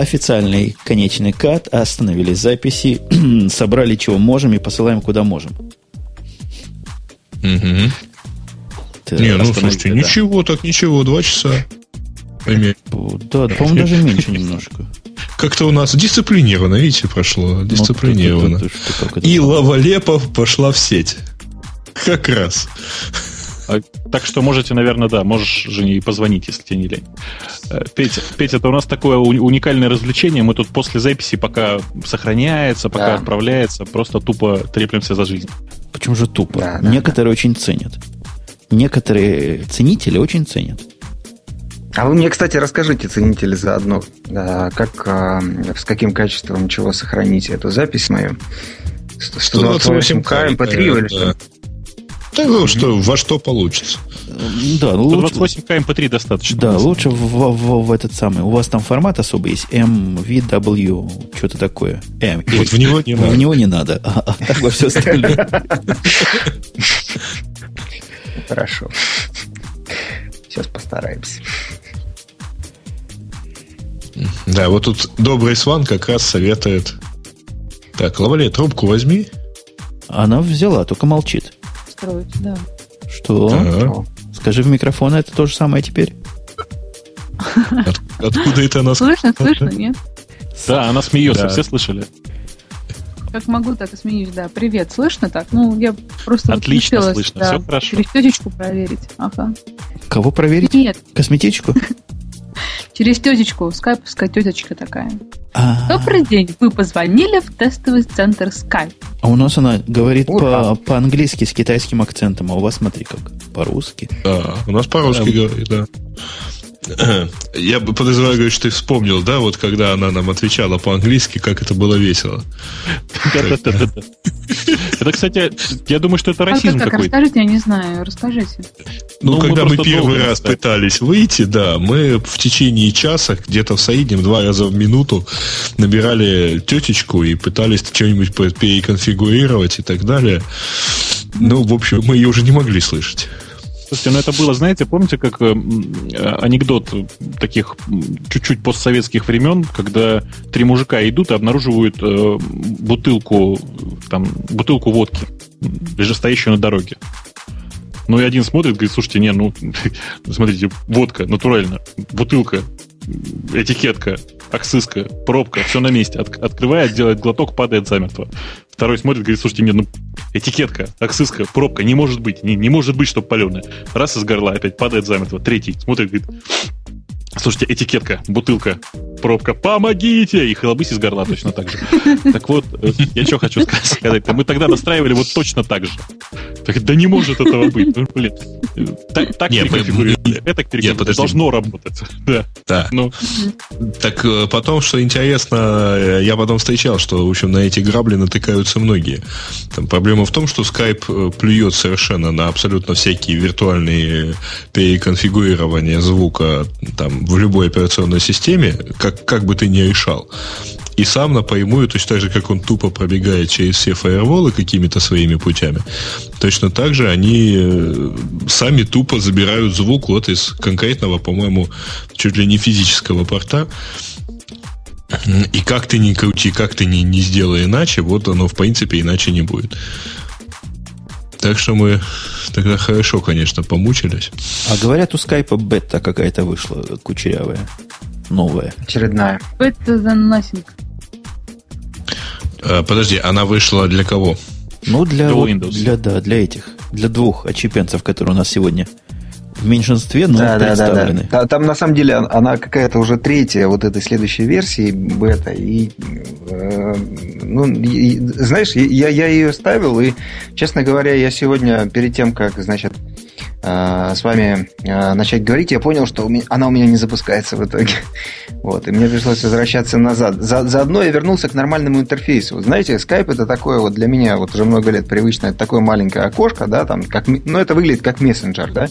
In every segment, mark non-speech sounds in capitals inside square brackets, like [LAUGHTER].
официальный конечный кат, остановили записи, [CLEARS THROAT] собрали чего можем и посылаем куда можем. Угу. Не, ну слушайте, да. ничего, так ничего, два часа. Да, да по-моему, даже меньше немножко. Как-то у нас дисциплинированно, видите, прошло. Ну, дисциплинированно. И Лавалепов пошла в сеть. Как раз. А, так что можете, наверное, да, можешь, Женя, и позвонить, если тебе не лень. Э, Петя, Петя, это у нас такое уникальное развлечение. Мы тут после записи, пока сохраняется, пока да. отправляется, просто тупо треплемся за жизнь. Почему же тупо? Да, да, Некоторые да. очень ценят. Некоторые ценители очень ценят. А вы мне, кстати, расскажите, ценители, заодно, как, а, с каким качеством чего сохраните эту запись мою? 128К MP3 или что? Да, ну, что, во что получится. Да, ну, лучше... 28К MP3 достаточно. Да, лучше в, в, в этот самый. У вас там формат особый есть. MVW, что-то такое. M. Вот в него не надо. В него не надо. А, а во все остальное. Хорошо. Сейчас постараемся. Да, вот тут добрый Сван как раз советует. Так, Лавале, трубку возьми. Она взяла, только молчит строить, да. Что? Ага. Скажи в микрофон, это то же самое теперь? От, откуда это она Слышно, слышно, нет? Да, она смеется, все слышали. Как могу, так и смеюсь, да. Привет, слышно так? Ну, я просто Отлично успела, слышно, да, все хорошо. Через тетечку проверить. Ага. Кого проверить? Нет. Косметичку? [LAUGHS] Через тетечку, скайповская тетечка такая. А-а-а. Добрый день, вы позвонили в тестовый центр Skype. А у нас она говорит по, по-английски с китайским акцентом, а у вас смотри как, по-русски. Да, у нас по-русски эм... говорит, да. [CLEARS THROAT] Я бы подозреваю, говорит, что ты вспомнил, да, вот когда она нам отвечала по-английски, как это было весело. [LAUGHS] Это, кстати, я думаю, что это расизм какой-то. Расскажите, я не знаю, расскажите. Ну, ну когда мы первый раз пытались выйти, да, мы в течение часа, где-то в среднем два раза в минуту набирали тетечку и пытались что-нибудь переконфигурировать и так далее. Ну, в общем, мы ее уже не могли слышать. Слушайте, ну это было, знаете, помните, как э, анекдот таких чуть-чуть постсоветских времен, когда три мужика идут и обнаруживают э, бутылку, там, бутылку водки, лежа стоящую на дороге. Ну и один смотрит, говорит, слушайте, не, ну, [LAUGHS] смотрите, водка, натурально, бутылка, этикетка, аксыска, пробка, все на месте. От, открывает, делает глоток, падает замертво. Второй смотрит, говорит, слушайте, нет, ну, этикетка, аксыска, пробка, не может быть, не, не может быть, чтобы паленая. Раз из горла опять падает замертво. Третий смотрит, говорит, Слушайте, этикетка, бутылка, пробка, помогите! И хлобысь из горла точно так же. [LAUGHS] Так вот, э, я что хочу сказать. Мы тогда настраивали вот точно так же. Так, да не может этого быть. Ну, блин. Так, так не, переконфигурировали. Это переконфигурировали. Должно работать. Да. да. Ну. Так э, потом, что интересно, э, я потом встречал, что, в общем, на эти грабли натыкаются многие. Там проблема в том, что Skype плюет совершенно на абсолютно всякие виртуальные переконфигурирования звука там в любой операционной системе, как, как бы ты ни решал. И сам напрямую, точно так же, как он тупо пробегает через все фаерволы какими-то своими путями, точно так же они э, сами тупо забирают звук вот из конкретного, по-моему, чуть ли не физического порта. И как ты не крути, как ты не, не сделай иначе, вот оно, в принципе, иначе не будет. Так что мы тогда хорошо, конечно, помучились. А говорят, у скайпа бета какая-то вышла кучерявая, новая. Очередная. Бета за nothing. А, подожди, она вышла для кого? Ну, для, для Windows. Для, да, для этих. Для двух очепенцев, которые у нас сегодня в меньшинстве, но да, представлены. Да, да, да. Там на самом деле она какая-то уже третья вот этой следующей версии бета. И, э, ну, и, знаешь, я, я ее ставил, и, честно говоря, я сегодня перед тем, как, значит, э, с вами э, начать говорить, я понял, что у меня, она у меня не запускается в итоге. [LAUGHS] Вот, и мне пришлось возвращаться назад. За, заодно я вернулся к нормальному интерфейсу. Вот знаете, Skype это такое вот для меня вот уже много лет привычно, это такое маленькое окошко, да, там, как, ну, это выглядит как мессенджер, да,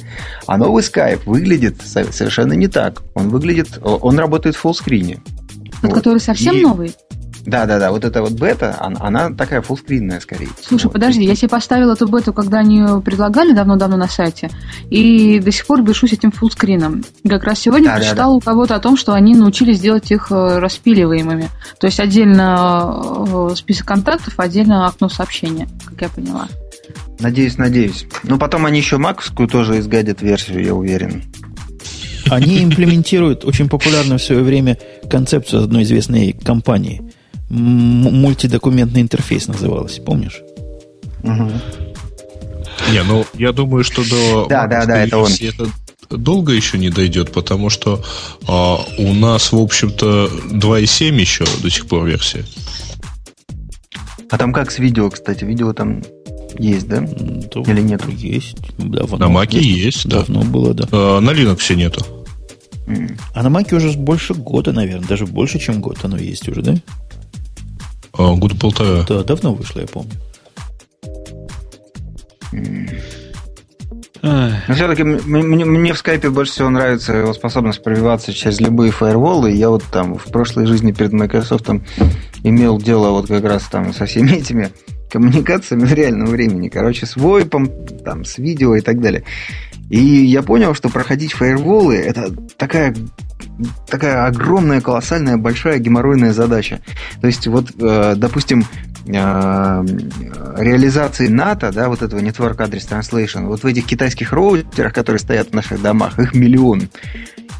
а новый Skype выглядит совершенно не так. Он выглядит, он работает в фуллскрине. Вот, вот. который совсем и... новый? Да, да, да, вот эта вот бета, она, она такая фуллскринная скорее. Слушай, вот. подожди, я себе поставила эту бету, когда они ее предлагали давно-давно на сайте, и до сих пор бешусь этим фуллскрином. Как раз сегодня да, прочитала да, да. у кого-то о том, что они научились делать их э, распиливаемыми. То есть отдельно э, список контактов, отдельно окно сообщения, как я поняла. Надеюсь, надеюсь. Но потом они еще маковскую тоже изгадят версию, я уверен. Они имплементируют очень популярную в свое время концепцию одной известной компании. Мультидокументный интерфейс называлась, помнишь? Угу. Не, ну я думаю, что до да, да, да, это он. это долго еще не дойдет, потому что а, у нас, в общем-то, 2.7 еще до сих пор версия. А там как с видео, кстати? Видео там есть, да? То Или нет? Есть. Давно. На Маке есть, да. Давно было, да. А, на Linux нету. А на Маке уже больше года, наверное. Даже больше, чем год оно есть уже, да? А, года полтора. Да, давно вышло, я помню. Но все-таки мне, мне в скайпе больше всего нравится его способность пробиваться через любые фаерволы. Я вот там в прошлой жизни перед Microsoft имел дело вот как раз там со всеми этими коммуникациями в реальном времени. Короче, с войпом, там, с видео и так далее. И я понял, что проходить фаерволы это такая такая огромная, колоссальная, большая геморройная задача. То есть, вот, э, допустим, реализации НАТО, да, вот этого Network Address Translation, вот в этих китайских роутерах, которые стоят в наших домах, их миллион.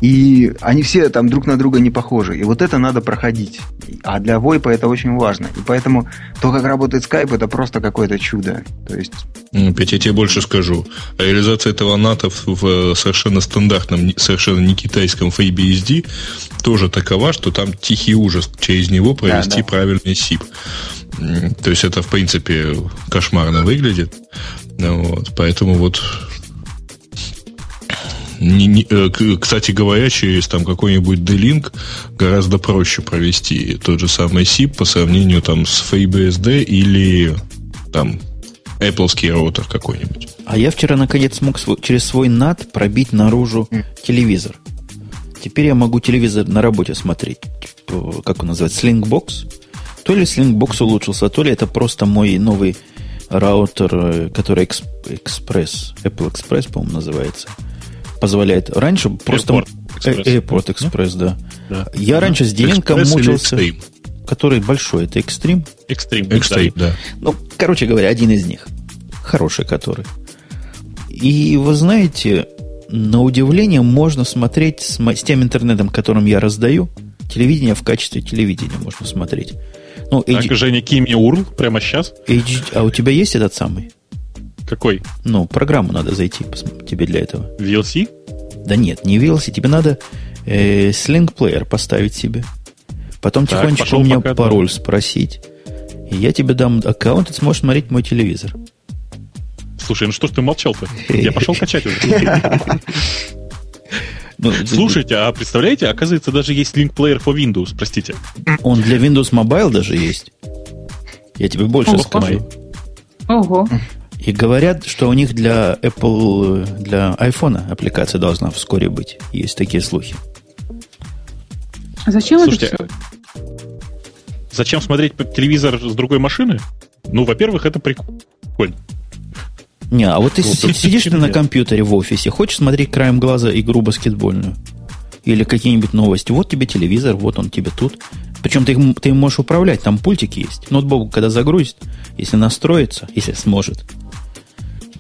И они все там друг на друга не похожи. И вот это надо проходить. А для войпа это очень важно. И поэтому то, как работает Skype, это просто какое-то чудо. То есть... Опять я тебе больше скажу. Реализация этого НАТО в совершенно стандартном, совершенно не китайском FreeBSD тоже такова, что там тихий ужас через него провести да, да. правильный SIP. То есть это, в принципе, кошмарно выглядит. Вот, поэтому вот не, не, э, кстати говоря, через там какой-нибудь D-Link гораздо проще провести тот же самый SIP по сравнению там с FreeBSD или там Apple роутер какой-нибудь. А я вчера наконец смог свой, через свой NAT пробить наружу mm. телевизор. Теперь я могу телевизор на работе смотреть. Как он называется? Slingbox? То ли Slingbox улучшился, то ли это просто мой новый раутер, э, который Express, Apple Express, по-моему, называется позволяет. Раньше просто... Airport Express, Airport Express да. да. Я раньше с Деленко мучился... Который большой, это Extreme? Extreme, Extreme да. Ну, короче говоря, один из них. Хороший который. И вы знаете, на удивление можно смотреть с, с тем интернетом, которым я раздаю. Телевидение в качестве телевидения можно смотреть. Ну, так, H... Женя, мне URL прямо сейчас. H... А у тебя есть этот самый? Какой? Ну, программу надо зайти тебе для этого. VLC? Да нет, не VLC. Тебе надо э, Sling Player поставить себе. Потом так, тихонечко у меня пароль да. спросить. И я тебе дам аккаунт, и сможешь смотреть мой телевизор. Слушай, ну что ж ты молчал-то? Я пошел качать уже. [LAUGHS] Ну, Слушайте, а представляете, оказывается, даже есть Link Player for Windows, простите. Он для Windows Mobile даже есть. Я тебе больше скажу. Ого. И говорят, что у них для Apple, для iPhone аппликация должна вскоре быть. Есть такие слухи. А зачем Слушайте, это все? Зачем смотреть телевизор с другой машины? Ну, во-первых, это прикольно. Не, а вот ты сидишь ты на компьютере в офисе, хочешь смотреть краем глаза игру баскетбольную? Или какие-нибудь новости. Вот тебе телевизор, вот он тебе тут. Причем ты, ты им можешь управлять, там пультики есть. Ноутбук, когда загрузит, если настроится, если сможет,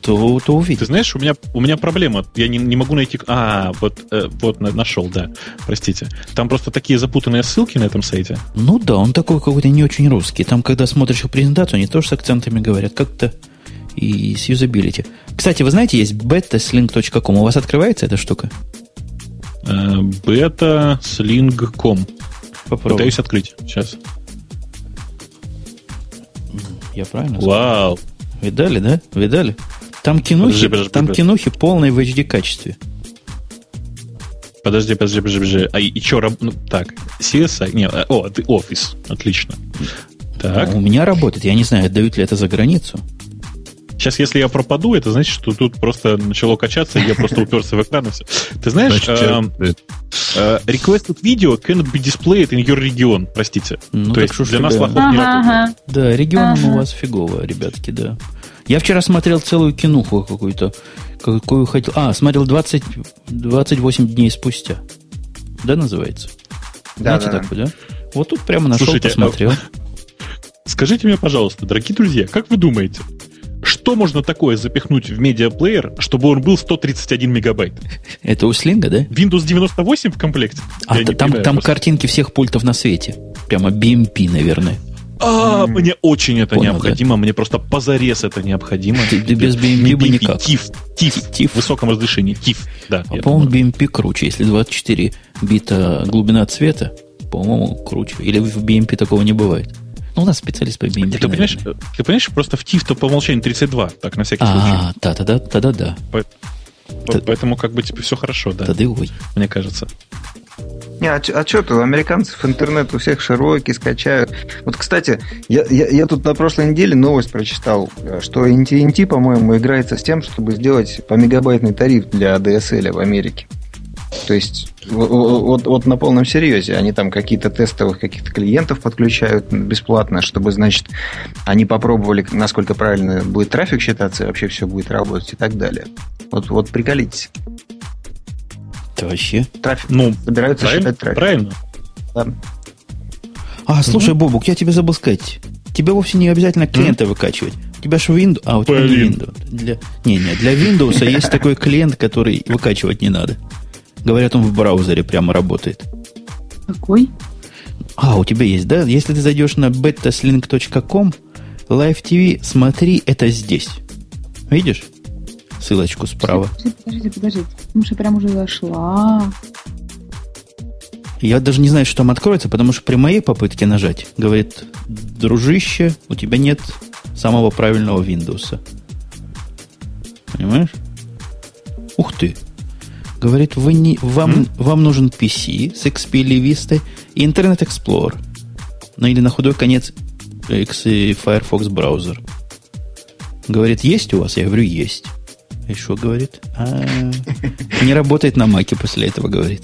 то, то увидит. Ты знаешь, у меня, у меня проблема. Я не, не могу найти... А, вот, э, вот нашел, да. Простите. Там просто такие запутанные ссылки на этом сайте. Ну да, он такой какой-то не очень русский. Там, когда смотришь их презентацию, они тоже с акцентами говорят. Как-то и с юзабилити. Кстати, вы знаете, есть beta-sling.com. У вас открывается эта штука? Beta-sling.com. Пытаюсь открыть. Сейчас. Я правильно Вау. Видали, да? Видали? Там кинухи, подожди, подожди, там подожди. кинухи полной в HD качестве. Подожди, подожди, подожди, подожди. А и, и что, ну, так, CSI, не, э, о, ты Office, отлично. Так. Ну, у меня работает, я не знаю, отдают ли это за границу. Сейчас, если я пропаду, это значит, что тут просто начало качаться, и я просто уперся в экран и все. Ты знаешь, э, э, requested video cannot be displayed in your region, простите. Ну, То есть для нас лохов не работает. Да, регион у вас фигово, ребятки, да. Я вчера смотрел целую кинуху какую-то, какую хотел... А, смотрел 20, 28 дней спустя. Да, называется? Да, Знаете да. такую, да? Вот тут прямо нашел, Слушайте, посмотрел. [LAUGHS] Скажите мне, пожалуйста, дорогие друзья, как вы думаете, что можно такое запихнуть в медиаплеер, чтобы он был 131 мегабайт? Это у слинга, да? Windows 98 в комплекте? А там, понимаю, там картинки всех пультов на свете. Прямо BMP, наверное. А, mm. мне очень это Понял, необходимо, да? мне просто позарез это необходимо. Ты, ты без BMP бы никак. TIFF, TIFF, TIFF. в высоком разрешении, TIFF, да. А по-моему, BMP круче, если 24 бита глубина цвета, по-моему, круче. Или в BMP такого не бывает. Ну, у нас специалист по BMP. Ты, понимаешь, ты понимаешь, просто в TIFF-то по умолчанию 32, так, на всякий а, случай. А, да, тогда, тогда да. Поэтому как бы тебе все хорошо, да. Тогда ой. Мне кажется. Не, а, а что ты, у американцев интернет у всех широкий, скачают. Вот, кстати, я, я, я тут на прошлой неделе новость прочитал, что NTNT, по-моему, играется с тем, чтобы сделать по мегабайтный тариф для DSL в Америке. То есть вот, вот на полном серьезе. Они там какие-то тестовых каких-то клиентов подключают бесплатно, чтобы, значит, они попробовали, насколько правильно будет трафик считаться, и вообще все будет работать и так далее. Вот, вот приколитесь. Это вообще? Трафик. Ну, собираются считать трафик. Правильно. Да. А, слушай, угу. Бобук, я тебе забыл сказать. Тебе вовсе не обязательно клиента mm выкачивать. У тебя же Windows... А, у тебя не Windows. Для... Не, не, для Windows есть такой клиент, который выкачивать не надо. Говорят, он в браузере прямо работает. Какой? А, у тебя есть, да? Если ты зайдешь на betaslink.com, Live TV, смотри, это здесь. Видишь? Ссылочку справа. Подождите, подождите, подождите. Потому что прям уже зашла. Я даже не знаю, что там откроется, потому что при моей попытке нажать, говорит, дружище, у тебя нет самого правильного Windows. Понимаешь? Ух ты. Говорит, вы не, вам, mm? вам нужен PC с XP или Vista и Internet Explorer. Ну или на худой конец X и Firefox браузер. Говорит, есть у вас? Я говорю, есть. И что говорит? А, [LAUGHS] не работает на маке после этого, говорит.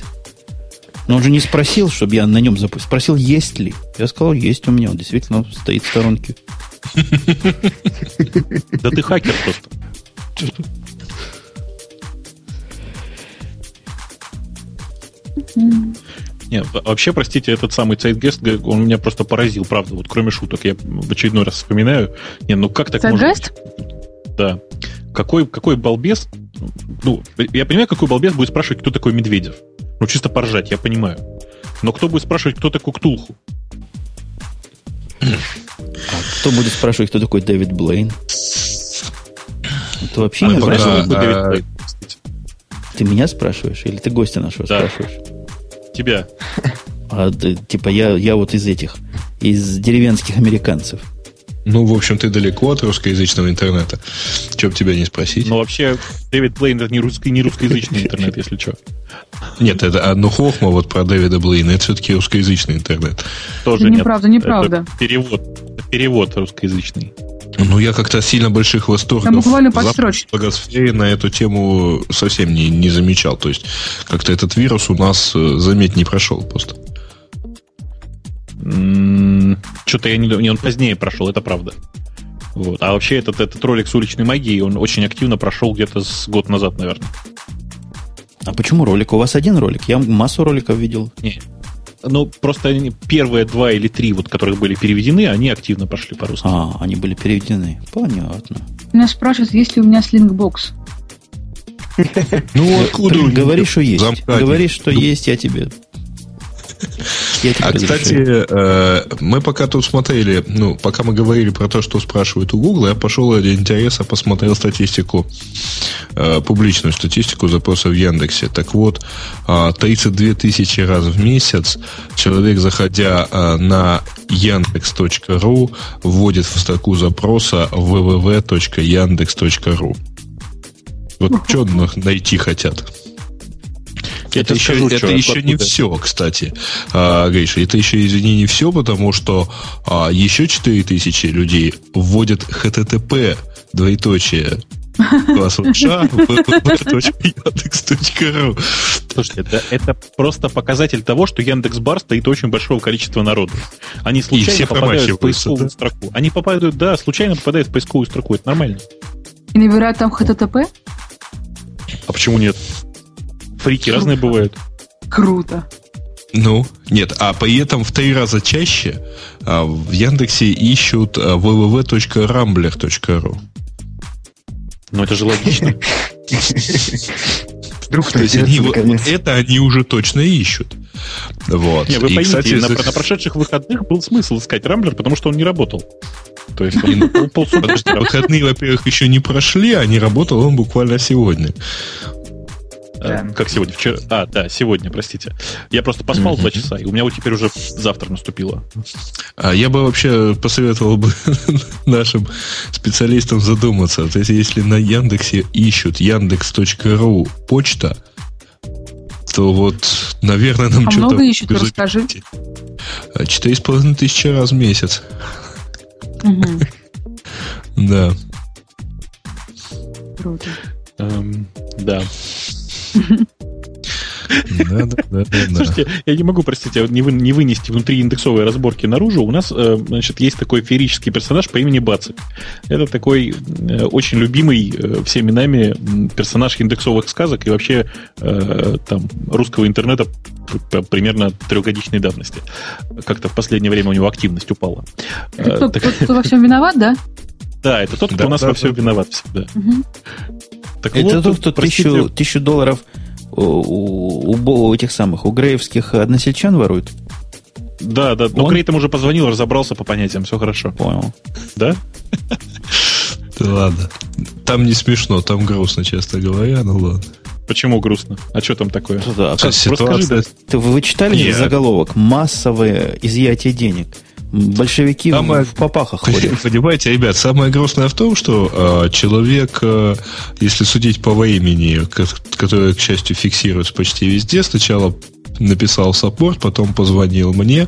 Но он же не спросил, чтобы я на нем запустил. Спросил, есть ли. Я сказал, есть у меня. Он действительно стоит в сторонке. [LAUGHS] Да ты хакер просто. Нет, вообще, простите, этот самый Zeitgeist, он меня просто поразил, правда, вот кроме шуток, я в очередной раз вспоминаю. Не, ну как так Zeitgeist? может быть? Да. Какой, какой балбес, ну, я понимаю, какой балбес будет спрашивать, кто такой Медведев. Ну, чисто поржать, я понимаю. Но кто будет спрашивать, кто такой Ктулху? А кто будет спрашивать, кто такой Дэвид Блейн? Ты вообще а не знаешь, кто такой Дэвид Блейн? Ты меня спрашиваешь или ты гостя нашего да. спрашиваешь? Тебя. А, да, типа я, я вот из этих, из деревенских американцев. Ну, в общем, ты далеко от русскоязычного интернета. Че бы тебя не спросить. Ну, вообще, Дэвид Блейн это не, русский, не русскоязычный [LAUGHS] интернет, если что. Нет, это одно хохма вот про Дэвида Блейна. Это все-таки русскоязычный интернет. Тоже неправда, неправда. Перевод, перевод русскоязычный. Ну, я как-то сильно больших восторгов Там буквально подстрочки. на эту тему совсем не, не замечал. То есть, как-то этот вирус у нас, э, заметь, не прошел просто. Что-то я не думаю, он позднее прошел, это правда. Вот. А вообще этот, этот ролик с уличной магией, он очень активно прошел где-то с год назад, наверное. А почему ролик? У вас один ролик? Я массу роликов видел. Не, ну, просто они, первые два или три, вот, которые были переведены, они активно пошли по-русски. А, они были переведены. Понятно. Меня спрашивают, есть ли у меня слингбокс. Ну, откуда? Говори, что есть. Говори, что есть, я тебе а, кстати, э, мы пока тут смотрели, ну, пока мы говорили про то, что спрашивают у Google, я пошел ради интереса, посмотрел статистику, э, публичную статистику запросов в Яндексе. Так вот, 32 а, тысячи раз в месяц человек, заходя а, на yandex.ru, вводит в строку запроса www.yandex.ru. Вот что найти хотят? Это еще, скажу, это еще не все, кстати, а, Гриша. Это еще, извини, не все, потому что а, еще 4000 людей вводят HTTP двоеточие, класс США. Слушайте, это, это просто показатель того, что Яндекс Бар стоит очень большого количества народу. Они случайно попадают в поисковую да? строку. Они попадают, да, случайно попадают в поисковую строку. Это нормально. И набирают там HTTP? А почему нет? Фрики Круто. разные бывают. Круто. Ну, нет, а при этом в три раза чаще а, в Яндексе ищут а, www.rambler.ru. Ну, это же логично. [LAUGHS] Вдруг То есть они, это они уже точно ищут. Вот. Не, вы и, поймите, кстати, на, на прошедших выходных был смысл искать Рамблер, потому что он не работал. То есть он полсуток. Выходные, во-первых, еще не прошли, а не работал он буквально сегодня. Да. Как сегодня? Вчера? А, да, сегодня, простите. Я просто поспал два часа, и у меня вот теперь уже завтра наступило. А я бы вообще посоветовал бы [LAUGHS] нашим специалистам задуматься. То есть, если на Яндексе ищут яндекс.ру почта, то вот, наверное, нам а что-то... много ищут, расскажи. А, четыре с половиной тысячи раз в месяц. [LAUGHS] Да. Круто. Эм, да. Слушайте, я не могу, простите, не, вы, не вынести внутри индексовой разборки наружу. У нас, э, значит, есть такой феерический персонаж по имени Бацик. Это такой э, очень любимый э, всеми нами персонаж индексовых сказок и вообще там русского интернета примерно трехгодичной давности. Как-то в последнее время у него активность упала. Это тот, кто во всем виноват, да? Да, это тот, кто у нас во всем виноват всегда. Так это вот, тот, кто простите... тысячу, тысячу долларов у, у, у этих самых, у греевских односельчан ворует? Да, да. Но Грей там уже позвонил, разобрался по понятиям, все хорошо. Понял. Да? Да ладно. Там не смешно, там грустно, честно говоря, ну ладно. Почему грустно? А что там такое? Да, а как, ситуация... Расскажи, да. Вы читали Нет. заголовок «Массовое изъятие денег»? Большевики самое, в попахах [LAUGHS] ходят. Понимаете, ребят, самое грустное в том, что э, человек, э, если судить по времени, которое, к счастью, фиксируется почти везде, сначала написал саппорт, потом позвонил мне,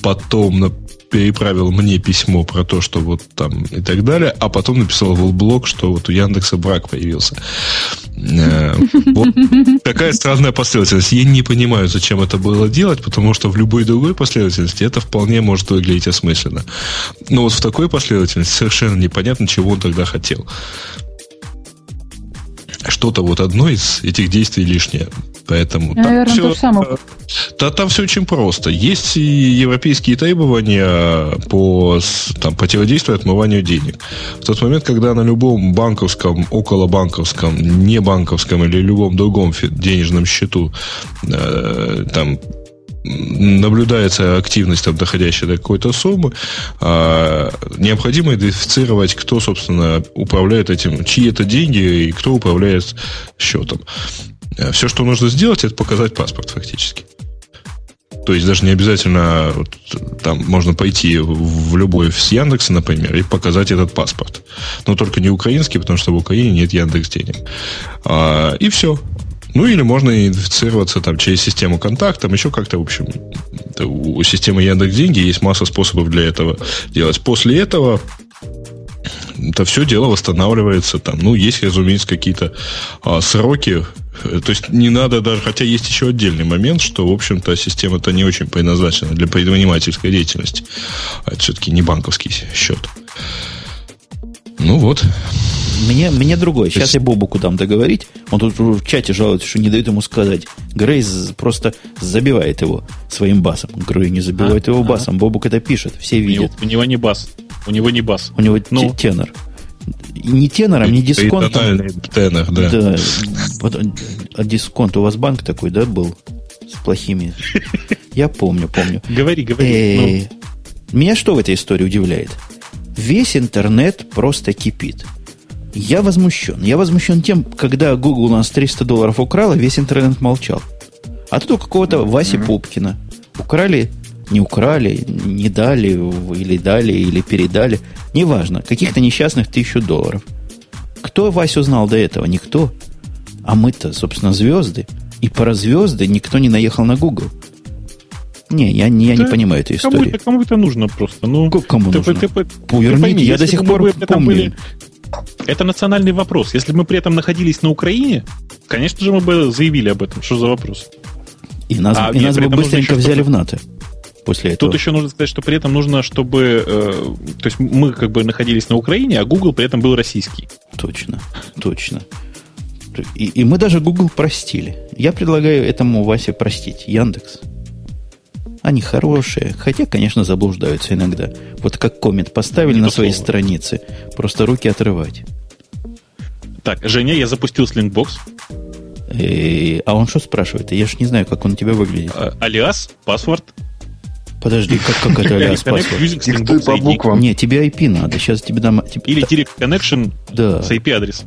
потом переправил мне письмо про то, что вот там и так далее, а потом написал в блог, что вот у Яндекса брак появился. Э, вот такая странная последовательность. Я не понимаю, зачем это было делать, потому что в любой другой последовательности это вполне может выглядеть осмысленно. Но вот в такой последовательности совершенно непонятно, чего он тогда хотел что-то вот одно из этих действий лишнее. Поэтому Наверное, там все, то самое. Да, там все очень просто. Есть и европейские требования по там, противодействию отмыванию денег. В тот момент, когда на любом банковском, около банковском, не банковском или любом другом денежном счету э, там наблюдается активность, там, доходящая до какой-то суммы, а, необходимо идентифицировать, кто, собственно, управляет этим, чьи это деньги и кто управляет счетом. Э, Все, что нужно сделать, это показать паспорт фактически. То есть даже не обязательно там можно пойти в любой с Яндекса, например, и показать этот паспорт. Но только не украинский, потому что в Украине нет Яндекс денег. А, и все. Ну, или можно идентифицироваться там через систему контакт, там еще как-то, в общем, у системы Яндекс Деньги есть масса способов для этого делать. После этого это все дело восстанавливается. Там, ну, есть, разумеется, какие-то а, сроки. То есть не надо даже, хотя есть еще отдельный момент, что, в общем-то, система-то не очень предназначена для предпринимательской деятельности. А это все-таки не банковский счет. Ну вот. Мне, мне другое. Сейчас есть... я Бобуку дам договорить. Он тут в чате жалуется, что не дает ему сказать. Грейс просто забивает его своим басом. Грей не забивает а, его а. басом. Бобук это пишет. Все видят. У него, у него не бас. У него не бас. У него ну. тенор. Не тенором, не дисконтом. Тенор, да. да. А дисконт у вас банк такой, да, был? С плохими. [LAUGHS] Я помню, помню. Говори, говори. Ну. Меня что в этой истории удивляет? Весь интернет просто кипит. Я возмущен. Я возмущен тем, когда Google у нас 300 долларов украл, а весь интернет молчал. А тут у какого-то Васи. Пупкина украли, не украли, не дали, или дали, или передали. Неважно, каких-то несчастных тысячу долларов. Кто Васю знал до этого? Никто. А мы-то, собственно, звезды. И про звезды никто не наехал на Google. Не, я, я да, не понимаю эту историю. Кому это, кому это нужно просто? Ну, кому ты, нужно? Ты, ты, Поверните, я до сих пор помню. Были Это национальный вопрос. Если бы мы при этом находились на Украине, конечно же, мы бы заявили об этом. Что за вопрос? И нас, а, и нас бы быстренько взяли в НАТО после этого. Тут еще нужно сказать, что при этом нужно, чтобы... Э, то есть мы как бы находились на Украине, а Google при этом был российский. Точно, точно. И, и мы даже Google простили. Я предлагаю этому Васе простить. Яндекс. Они хорошие, хотя, конечно, заблуждаются иногда. Вот как коммент поставили на своей странице, просто руки отрывать. Так, Женя, я запустил Slingbox. И, а он что спрашивает? Я же не знаю, как он у тебя выглядит. А, алиас, паспорт, Подожди, как, как это алиас паспорт? по буквам. Не, тебе IP надо. Сейчас тебе дам... Или Direct Connection да. с IP-адрес.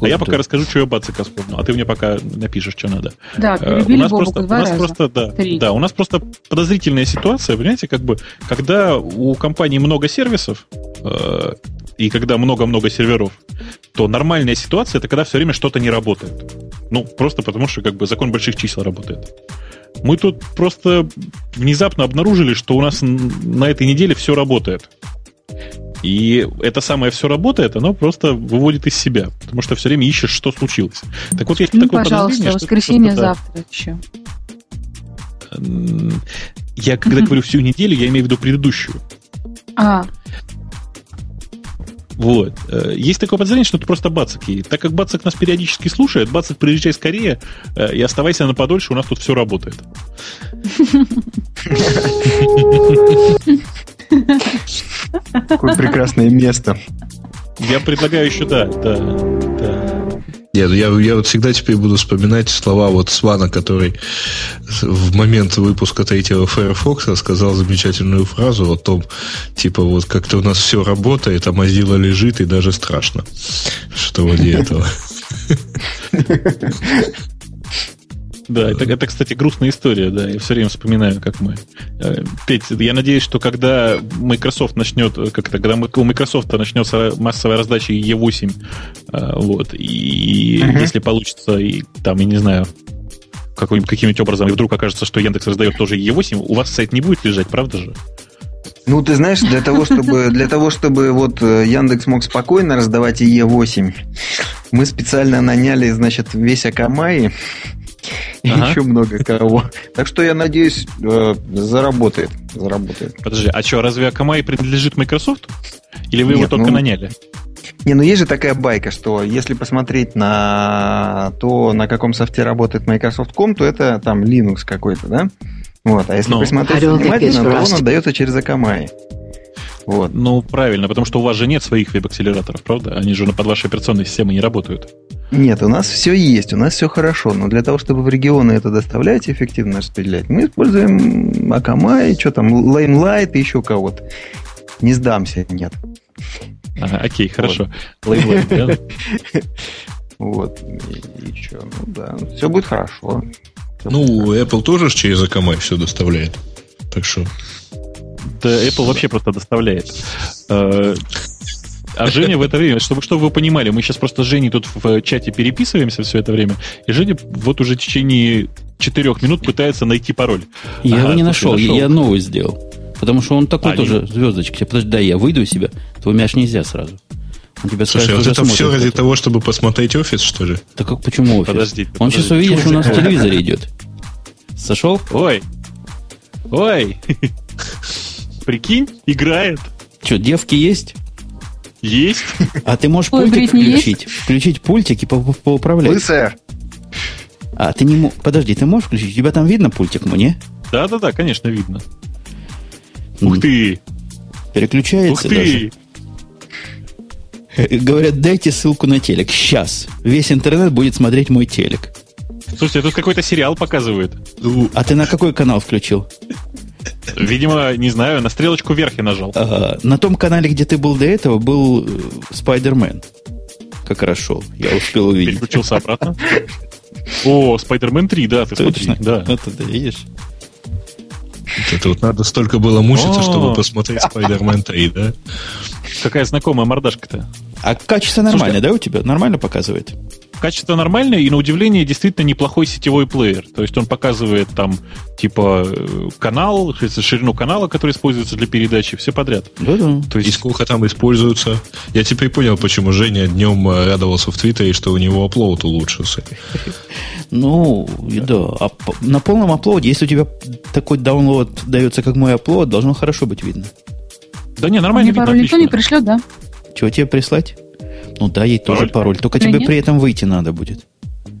А я пока расскажу, что я бацика вспомнил. А ты мне пока напишешь, что надо. Да, э, перебили у нас просто, у нас просто, да, да, у нас просто подозрительная ситуация, понимаете, как бы, когда у компании много сервисов, э, и когда много-много серверов, то нормальная ситуация это когда все время что-то не работает. Ну, просто потому что как бы закон больших чисел работает. Мы тут просто внезапно обнаружили, что у нас на этой неделе все работает. И это самое все работает, оно просто выводит из себя, потому что все время ищешь, что случилось. Так вот, есть ну, такое пожалуйста, воскресенье завтра еще. Я когда говорю всю неделю, я имею в виду предыдущую. А. Вот. Э, есть такое подозрение, что это просто Бацик. И так как Бацик нас периодически слушает, Бацик, приезжай скорее э, и оставайся на подольше, у нас тут все работает. Какое прекрасное место. Я предлагаю еще, да, да, да. Нет, я, я вот всегда теперь буду вспоминать слова вот Свана, который в момент выпуска третьего Firefox сказал замечательную фразу о том, типа, вот как-то у нас все работает, а Mozilla лежит, и даже страшно. Что вроде этого. [LAUGHS] Да, это, это, кстати, грустная история, да. Я все время вспоминаю, как мы. Э, Петь, я надеюсь, что когда Microsoft начнет, как-то, когда у Microsoft начнется массовая раздача E8, э, вот, и uh-huh. если получится, и там, я не знаю, каким-нибудь, каким-нибудь образом, и вдруг окажется, что Яндекс раздает тоже E8, у вас сайт не будет лежать, правда же? Ну, ты знаешь, для того, чтобы, для того, чтобы вот э, Яндекс мог спокойно раздавать e 8 мы специально наняли, значит, весь Акамай, [LAUGHS] и ага. еще много кого. Так что я надеюсь, э, заработает. заработает. Подожди, а что, разве Akamai принадлежит Microsoft? Или вы Нет, его только ну, наняли? Не, ну есть же такая байка, что если посмотреть на то, на каком софте работает Microsoft.com, то это там Linux какой-то, да? Вот, а если Но. Ну. посмотреть внимательно, то он отдается через Akamai. Вот. Ну, правильно, потому что у вас же нет своих веб-акселераторов, правда? Они же под вашей операционной системой не работают. Нет, у нас все есть, у нас все хорошо, но для того, чтобы в регионы это доставлять эффективно распределять, мы используем Akamai, что там, Limelight и еще кого-то. Не сдамся, нет. Ага, окей, хорошо. Limelight, да? [LAUGHS] Вот, и, и что, ну да, все будет хорошо. ну, Apple тоже через Akamai все доставляет, так что Apple вообще просто доставляет. Э, а Женя в это время, чтобы, чтобы вы понимали, мы сейчас просто с Женей тут в чате переписываемся все это время, и Женя вот уже в течение четырех минут пытается найти пароль. Я его не нашел, нашел, я новый сделал. Потому что он такой а, тоже не... звездочка. Подожди, да, я выйду из себя. Двумя аж нельзя сразу. Он тебя Слушай, скажет, вот это все ради того, чтобы посмотреть офис, что ли? Так как почему офис? Подожди. Он подожди, сейчас увидит, что у нас в телевизоре идет. Сошел? Ой. Ой. [LAUGHS] Прикинь, играет. Что, девки есть? Есть. А ты можешь Ой, пультик включить? Есть? Включить пультик и по поуправлять. Лысая. А ты не Подожди, ты можешь включить? У тебя там видно пультик мне? Да-да-да, конечно, видно. Ух ты! Переключается Ух ты! Даже. Говорят, дайте ссылку на телек. Сейчас. Весь интернет будет смотреть мой телек. Слушайте, тут какой-то сериал показывает. А ты на какой канал включил? Видимо, не знаю, на стрелочку вверх я нажал. А, на том канале, где ты был до этого, был Спайдермен. Как раз шел. Я успел увидеть. Переключился обратно. О, Спайдермен 3, да, ты Точно. смотри. Да. Это ты видишь? Это вот надо столько было мучиться, чтобы посмотреть Spider-Man 3, да? Какая знакомая мордашка-то. А качество нормальное, да, у тебя? Нормально показывает? Качество нормальное, и на удивление действительно неплохой сетевой плеер. То есть он показывает там типа э, канал, ширину канала, который используется для передачи, все подряд. Да-да. То есть... И сколько там используется. Я теперь понял, почему Женя днем э, радовался в Твиттере, что у него оплоуд улучшился. [LAUGHS] Ну, да. А на полном оплоуде, если у тебя такой даунлоад дается, как мой оплоуд, должно хорошо быть видно. Да не, нормально Мне пароль никто не пришлет, да? Чего тебе прислать? Ну да, ей пароль? тоже пароль. Только тебе нет? при этом выйти надо будет.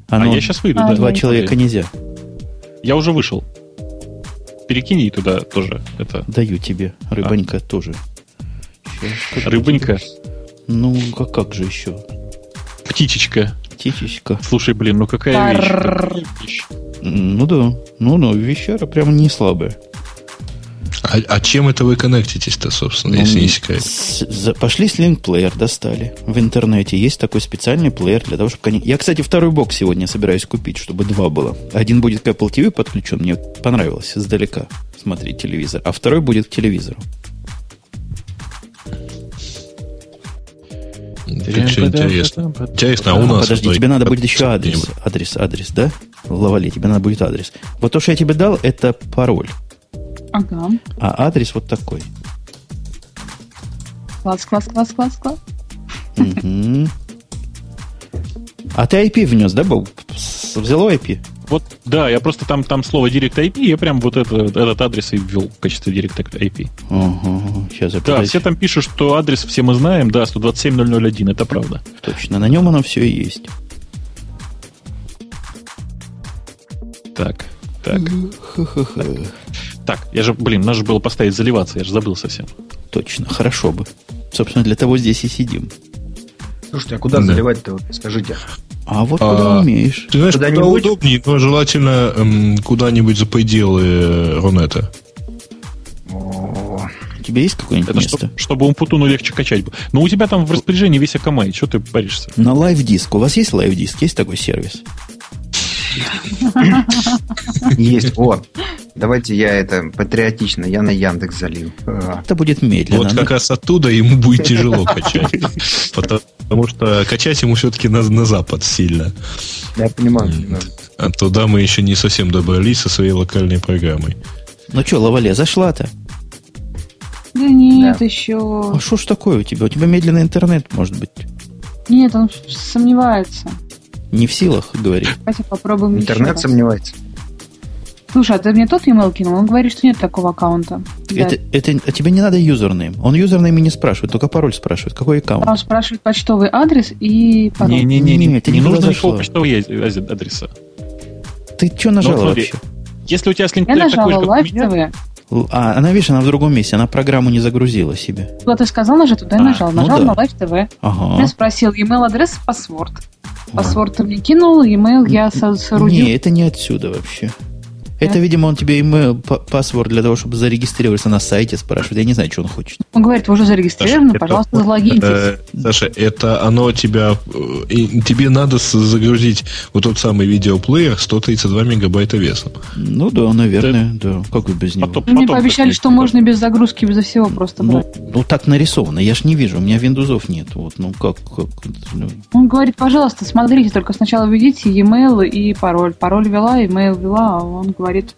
Оно, а я сейчас выйду, а, да. Два человека нельзя. Я уже вышел. Перекинь ей туда тоже это. Даю тебе. Рыбонька а. тоже. Сейчас, Рыбонька? Ну, как, как же еще? Птичечка. Птичечка. Слушай, блин, ну какая вещь? Ну да. Ну, ну, вещара прям не слабая. А, а чем это вы коннектитесь-то, собственно, ну, если не секрет? С, пошли с линк-плеер, достали. В интернете есть такой специальный плеер для того, чтобы... Я, кстати, второй бокс сегодня собираюсь купить, чтобы два было. Один будет к Apple TV подключен, мне понравилось издалека смотреть телевизор, а второй будет к телевизору. Интересно. Интересно, а у нас... Подожди, тебе надо будет еще адрес. Адрес, адрес, да? Лавали, тебе надо будет адрес. Вот то, что я тебе дал, это пароль. Ага. А адрес вот такой. Класс, класс, класс, класс, класс. Угу. А ты IP внес, да, был? Взял IP? Вот, да, я просто там, там слово Direct IP, я прям вот это, этот адрес и ввел в качестве Direct IP. Угу, сейчас я Да, все там пишут, что адрес все мы знаем, да, 127.001, это правда. Точно, на нем оно все и есть. Так, так. так. Так, я же, блин, надо же было поставить заливаться, я же забыл совсем. Точно, хорошо бы. Собственно, для того здесь и сидим. Слушайте, а куда да. заливать-то, скажите? А вот а, куда умеешь. Ты знаешь, куда, куда удобнее, но желательно эм, куда-нибудь за пределы э, Рунета. У тебя есть какое-нибудь Это место? Чтоб, чтобы Умпутуну легче качать. Но у тебя там в распоряжении весь Akamai, что ты паришься? На live disk. У вас есть live disk? Есть такой сервис? Есть, вот. Давайте я это патриотично, я на Яндекс залил. Это будет медленно. Вот как раз оттуда ему будет тяжело качать. Потому что качать ему все-таки на, на запад сильно. Я понимаю. А туда мы еще не совсем добрались со своей локальной программой. Ну что, Лавале, зашла-то? Да нет, да. еще. А что ж такое у тебя? У тебя медленный интернет, может быть? Нет, он сомневается. Не в силах, говорит. Давайте попробуем Интернет сомневается. Слушай, а ты мне тот email кинул? Он говорит, что нет такого аккаунта. Это, да. это, а тебе не надо username. Он username не спрашивает, только пароль спрашивает. Какой аккаунт? Он спрашивает почтовый адрес и пароль. Не-не-не, не, не, не нужно никакого почтового адреса. Ты что нажала ну, вообще? Если у тебя с Я нажала такой же, как у меня, а, она, видишь, она в другом месте, она программу не загрузила себе. Куда ты сказал нажать, туда и а, нажал. Ну нажал ну да. на Live TV. Ага. Я спросил email адрес, паспорт. Паспорт ты мне кинул, email я соорудил. Не, это не отсюда вообще. Это, видимо, он тебе email, паспорт для того, чтобы зарегистрироваться на сайте спрашивает. Я не знаю, что он хочет. Он говорит, вы уже зарегистрированы, Саша, пожалуйста, это, залогиньтесь. Э, Саша, это оно тебя... Э, тебе надо загрузить вот тот самый видеоплеер 132 мегабайта весом. Ну да, наверное, да. Как бы без него? Потом, Мне пообещали, что можно без загрузки, безо всего просто ну, брать. Ну, так нарисовано. Я ж не вижу, у меня виндузов нет. Вот, ну как? как ну. Он говорит, пожалуйста, смотрите, только сначала введите e-mail и пароль. Пароль ввела, e-mail ввела, а он говорит, говорит,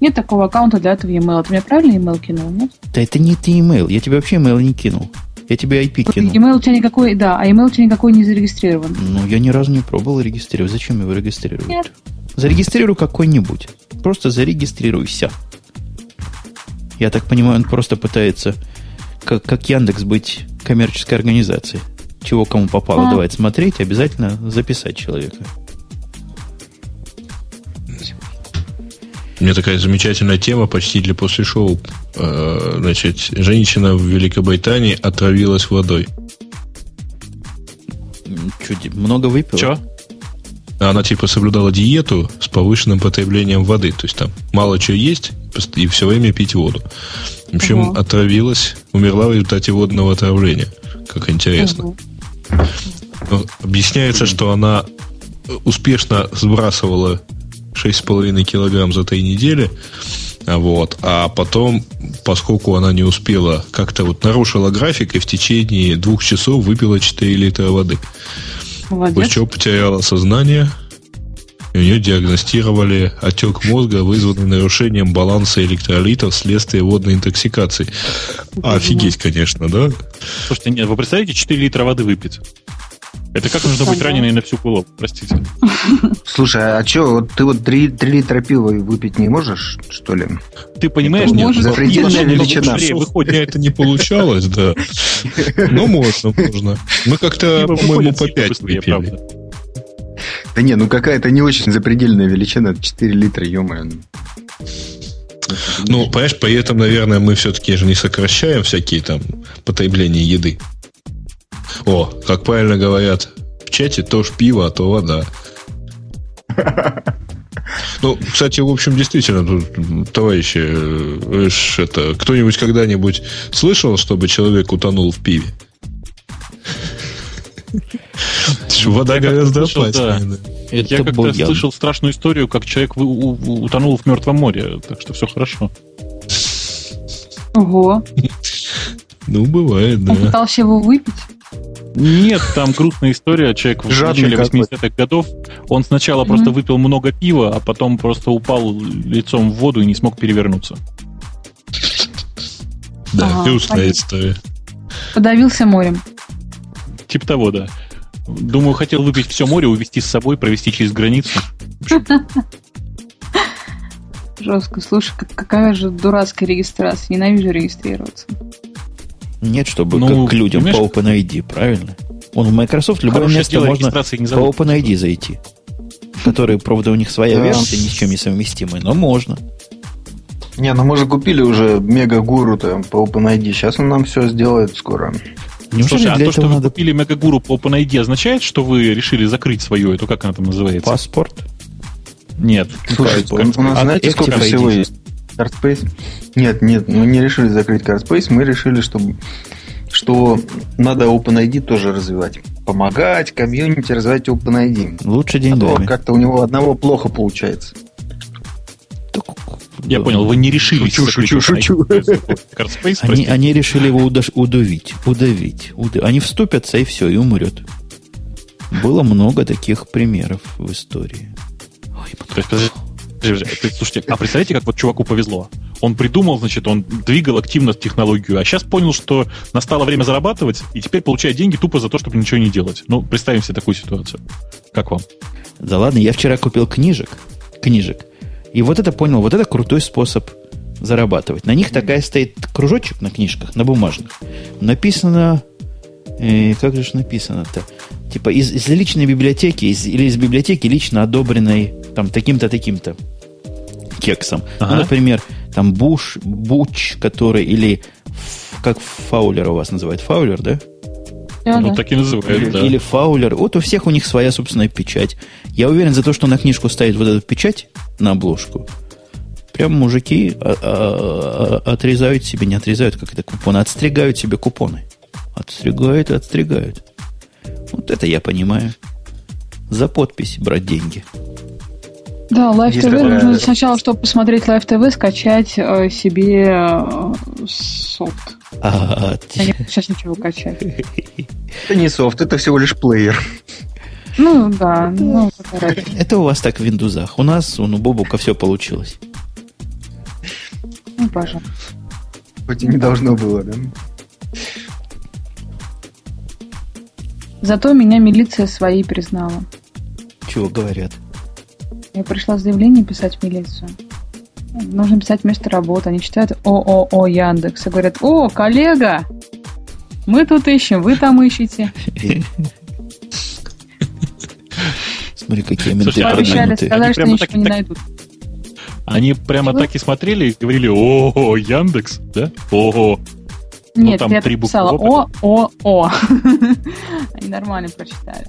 нет такого аккаунта для этого e-mail. Ты мне правильно e-mail кинул, нет? Да это не ты e-mail. Я тебе вообще e-mail не кинул. Я тебе IP кинул. E-mail у тебя никакой, да, а e-mail у тебя никакой не зарегистрирован. Ну, я ни разу не пробовал регистрировать. Зачем его регистрировать? Нет. Зарегистрируй какой-нибудь. Просто зарегистрируйся. Я так понимаю, он просто пытается, как, как Яндекс, быть коммерческой организацией. Чего кому попало, а. давать смотреть, обязательно записать человека. У меня такая замечательная тема почти для после шоу. Э, значит, женщина в Великобритании отравилась водой. Чуть много выпила? Че? Она типа соблюдала диету с повышенным потреблением воды. То есть там мало чего есть и все время пить воду. В общем, угу. отравилась, умерла в результате водного отравления. Как интересно. Угу. Объясняется, что она успешно сбрасывала 6,5 килограмм за три недели. Вот. А потом, поскольку она не успела, как-то вот нарушила график и в течение двух часов выпила 4 литра воды. Молодец. После чего потеряла сознание, и у нее диагностировали отек мозга, вызванный нарушением баланса электролитов вследствие водной интоксикации. Офигеть, конечно, да? Слушайте, нет, вы представляете 4 литра воды выпить? Это как нужно быть раненой на всю голову, простите. Слушай, а что, вот ты вот 3, 3 литра пива выпить не можешь, что ли? Ты понимаешь, нет, может, запредельная величина. Выходит, это не получалось, да. Ну, можно, можно. Мы как-то, по-моему, по 5 выпили. Да не, ну какая-то не очень запредельная величина, 4 литра, ё Ну, понимаешь, при этом, наверное, мы все-таки же не сокращаем всякие там потребления еды. О, как правильно говорят в чате, то ж пиво, а то вода. Ну, кстати, в общем, действительно, тут, товарищи, э, это, кто-нибудь когда-нибудь слышал, чтобы человек утонул в пиве? Вода гораздо опаснее. Я как-то слышал страшную историю, как человек утонул в Мертвом море, так что все хорошо. Ого. Ну, бывает, да. Он пытался его выпить? Нет, там грустная история. Человек в начале 80-х годов, он сначала mm-hmm. просто выпил много пива, а потом просто упал лицом в воду и не смог перевернуться. Да, ага, грустная история. Подавился морем. Типа того, да. Думаю, хотел выпить все море, увезти с собой, провести через границу. [LAUGHS] Жестко. Слушай, какая же дурацкая регистрация. Ненавижу регистрироваться. Нет, чтобы ну, как к людям по OpenID, правильно? Он в Microsoft любое место можно по OpenID зайти. Который, правда, у них своя версия, ни с чем не совместимая, но можно. Не, ну мы же купили уже мега-гуру-то по OpenID. Сейчас он нам все сделает скоро. Неужели Слушай, а то, что надо... вы купили мегагуру по OpenID, означает, что вы решили закрыть свою эту, как она там называется? Паспорт? Нет. Слушай, у нас знаете, сколько всего есть? CardSpace? Нет, нет, мы не решили закрыть CardSpace, мы решили, что, что надо OpenID тоже развивать. Помогать комьюнити развивать OpenID. Лучше деньгами. А как-то у него одного плохо получается. Я понял, вы не решили шучу, шучу, шучу. CardSpace, они, они решили его удаш, удавить, удавить. Уд... Они вступятся, и все, и умрет. Было много таких примеров в истории. Ой, потом... Слушайте, а представляете, как вот чуваку повезло? Он придумал, значит, он двигал активно технологию, а сейчас понял, что настало время зарабатывать, и теперь получает деньги тупо за то, чтобы ничего не делать. Ну, представим себе такую ситуацию. Как вам? Да ладно, я вчера купил книжек, книжек, и вот это понял, вот это крутой способ зарабатывать. На них такая стоит кружочек на книжках, на бумажных. Написано, э, как же написано-то? Типа из, из личной библиотеки из, или из библиотеки лично одобренной там таким-то, таким-то кексом. Ну, ага. Ну, например, там Буш, Буч, который, или как Фаулер у вас называют, Фаулер, да? Да, ну, да. так и называют, или, да. Или Фаулер. Вот у всех у них своя собственная печать. Я уверен, за то, что на книжку ставит вот эту печать на обложку, прям мужики а, а, а, отрезают себе, не отрезают, как это купоны, отстригают себе купоны. Отстригают и отстригают. Вот это я понимаю. За подпись брать деньги. Да, Live TV такая... нужно сначала, чтобы посмотреть Live TV, скачать э, себе э, софт. А, Я не сейчас ничего качать. [LAUGHS] Это не софт, это всего лишь плеер. Ну да, ну, это у вас так в Виндузах. У нас у Бобука все получилось. Ну, пожалуйста. Хоть и не должно было, да? Зато меня милиция своей признала. Чего говорят? Я пришла заявление писать в милицию. Нужно писать место работы. Они читают ООО Яндекс и говорят, о, коллега, мы тут ищем, вы там ищете. [LAUGHS] Смотри, какие менты Обещали, сказали, что ничего не найдут. Они прямо так и смотрели и говорили, о, Яндекс, да? Ого. Ну, Нет, я написала О, О, О. [LAUGHS] Они нормально прочитали.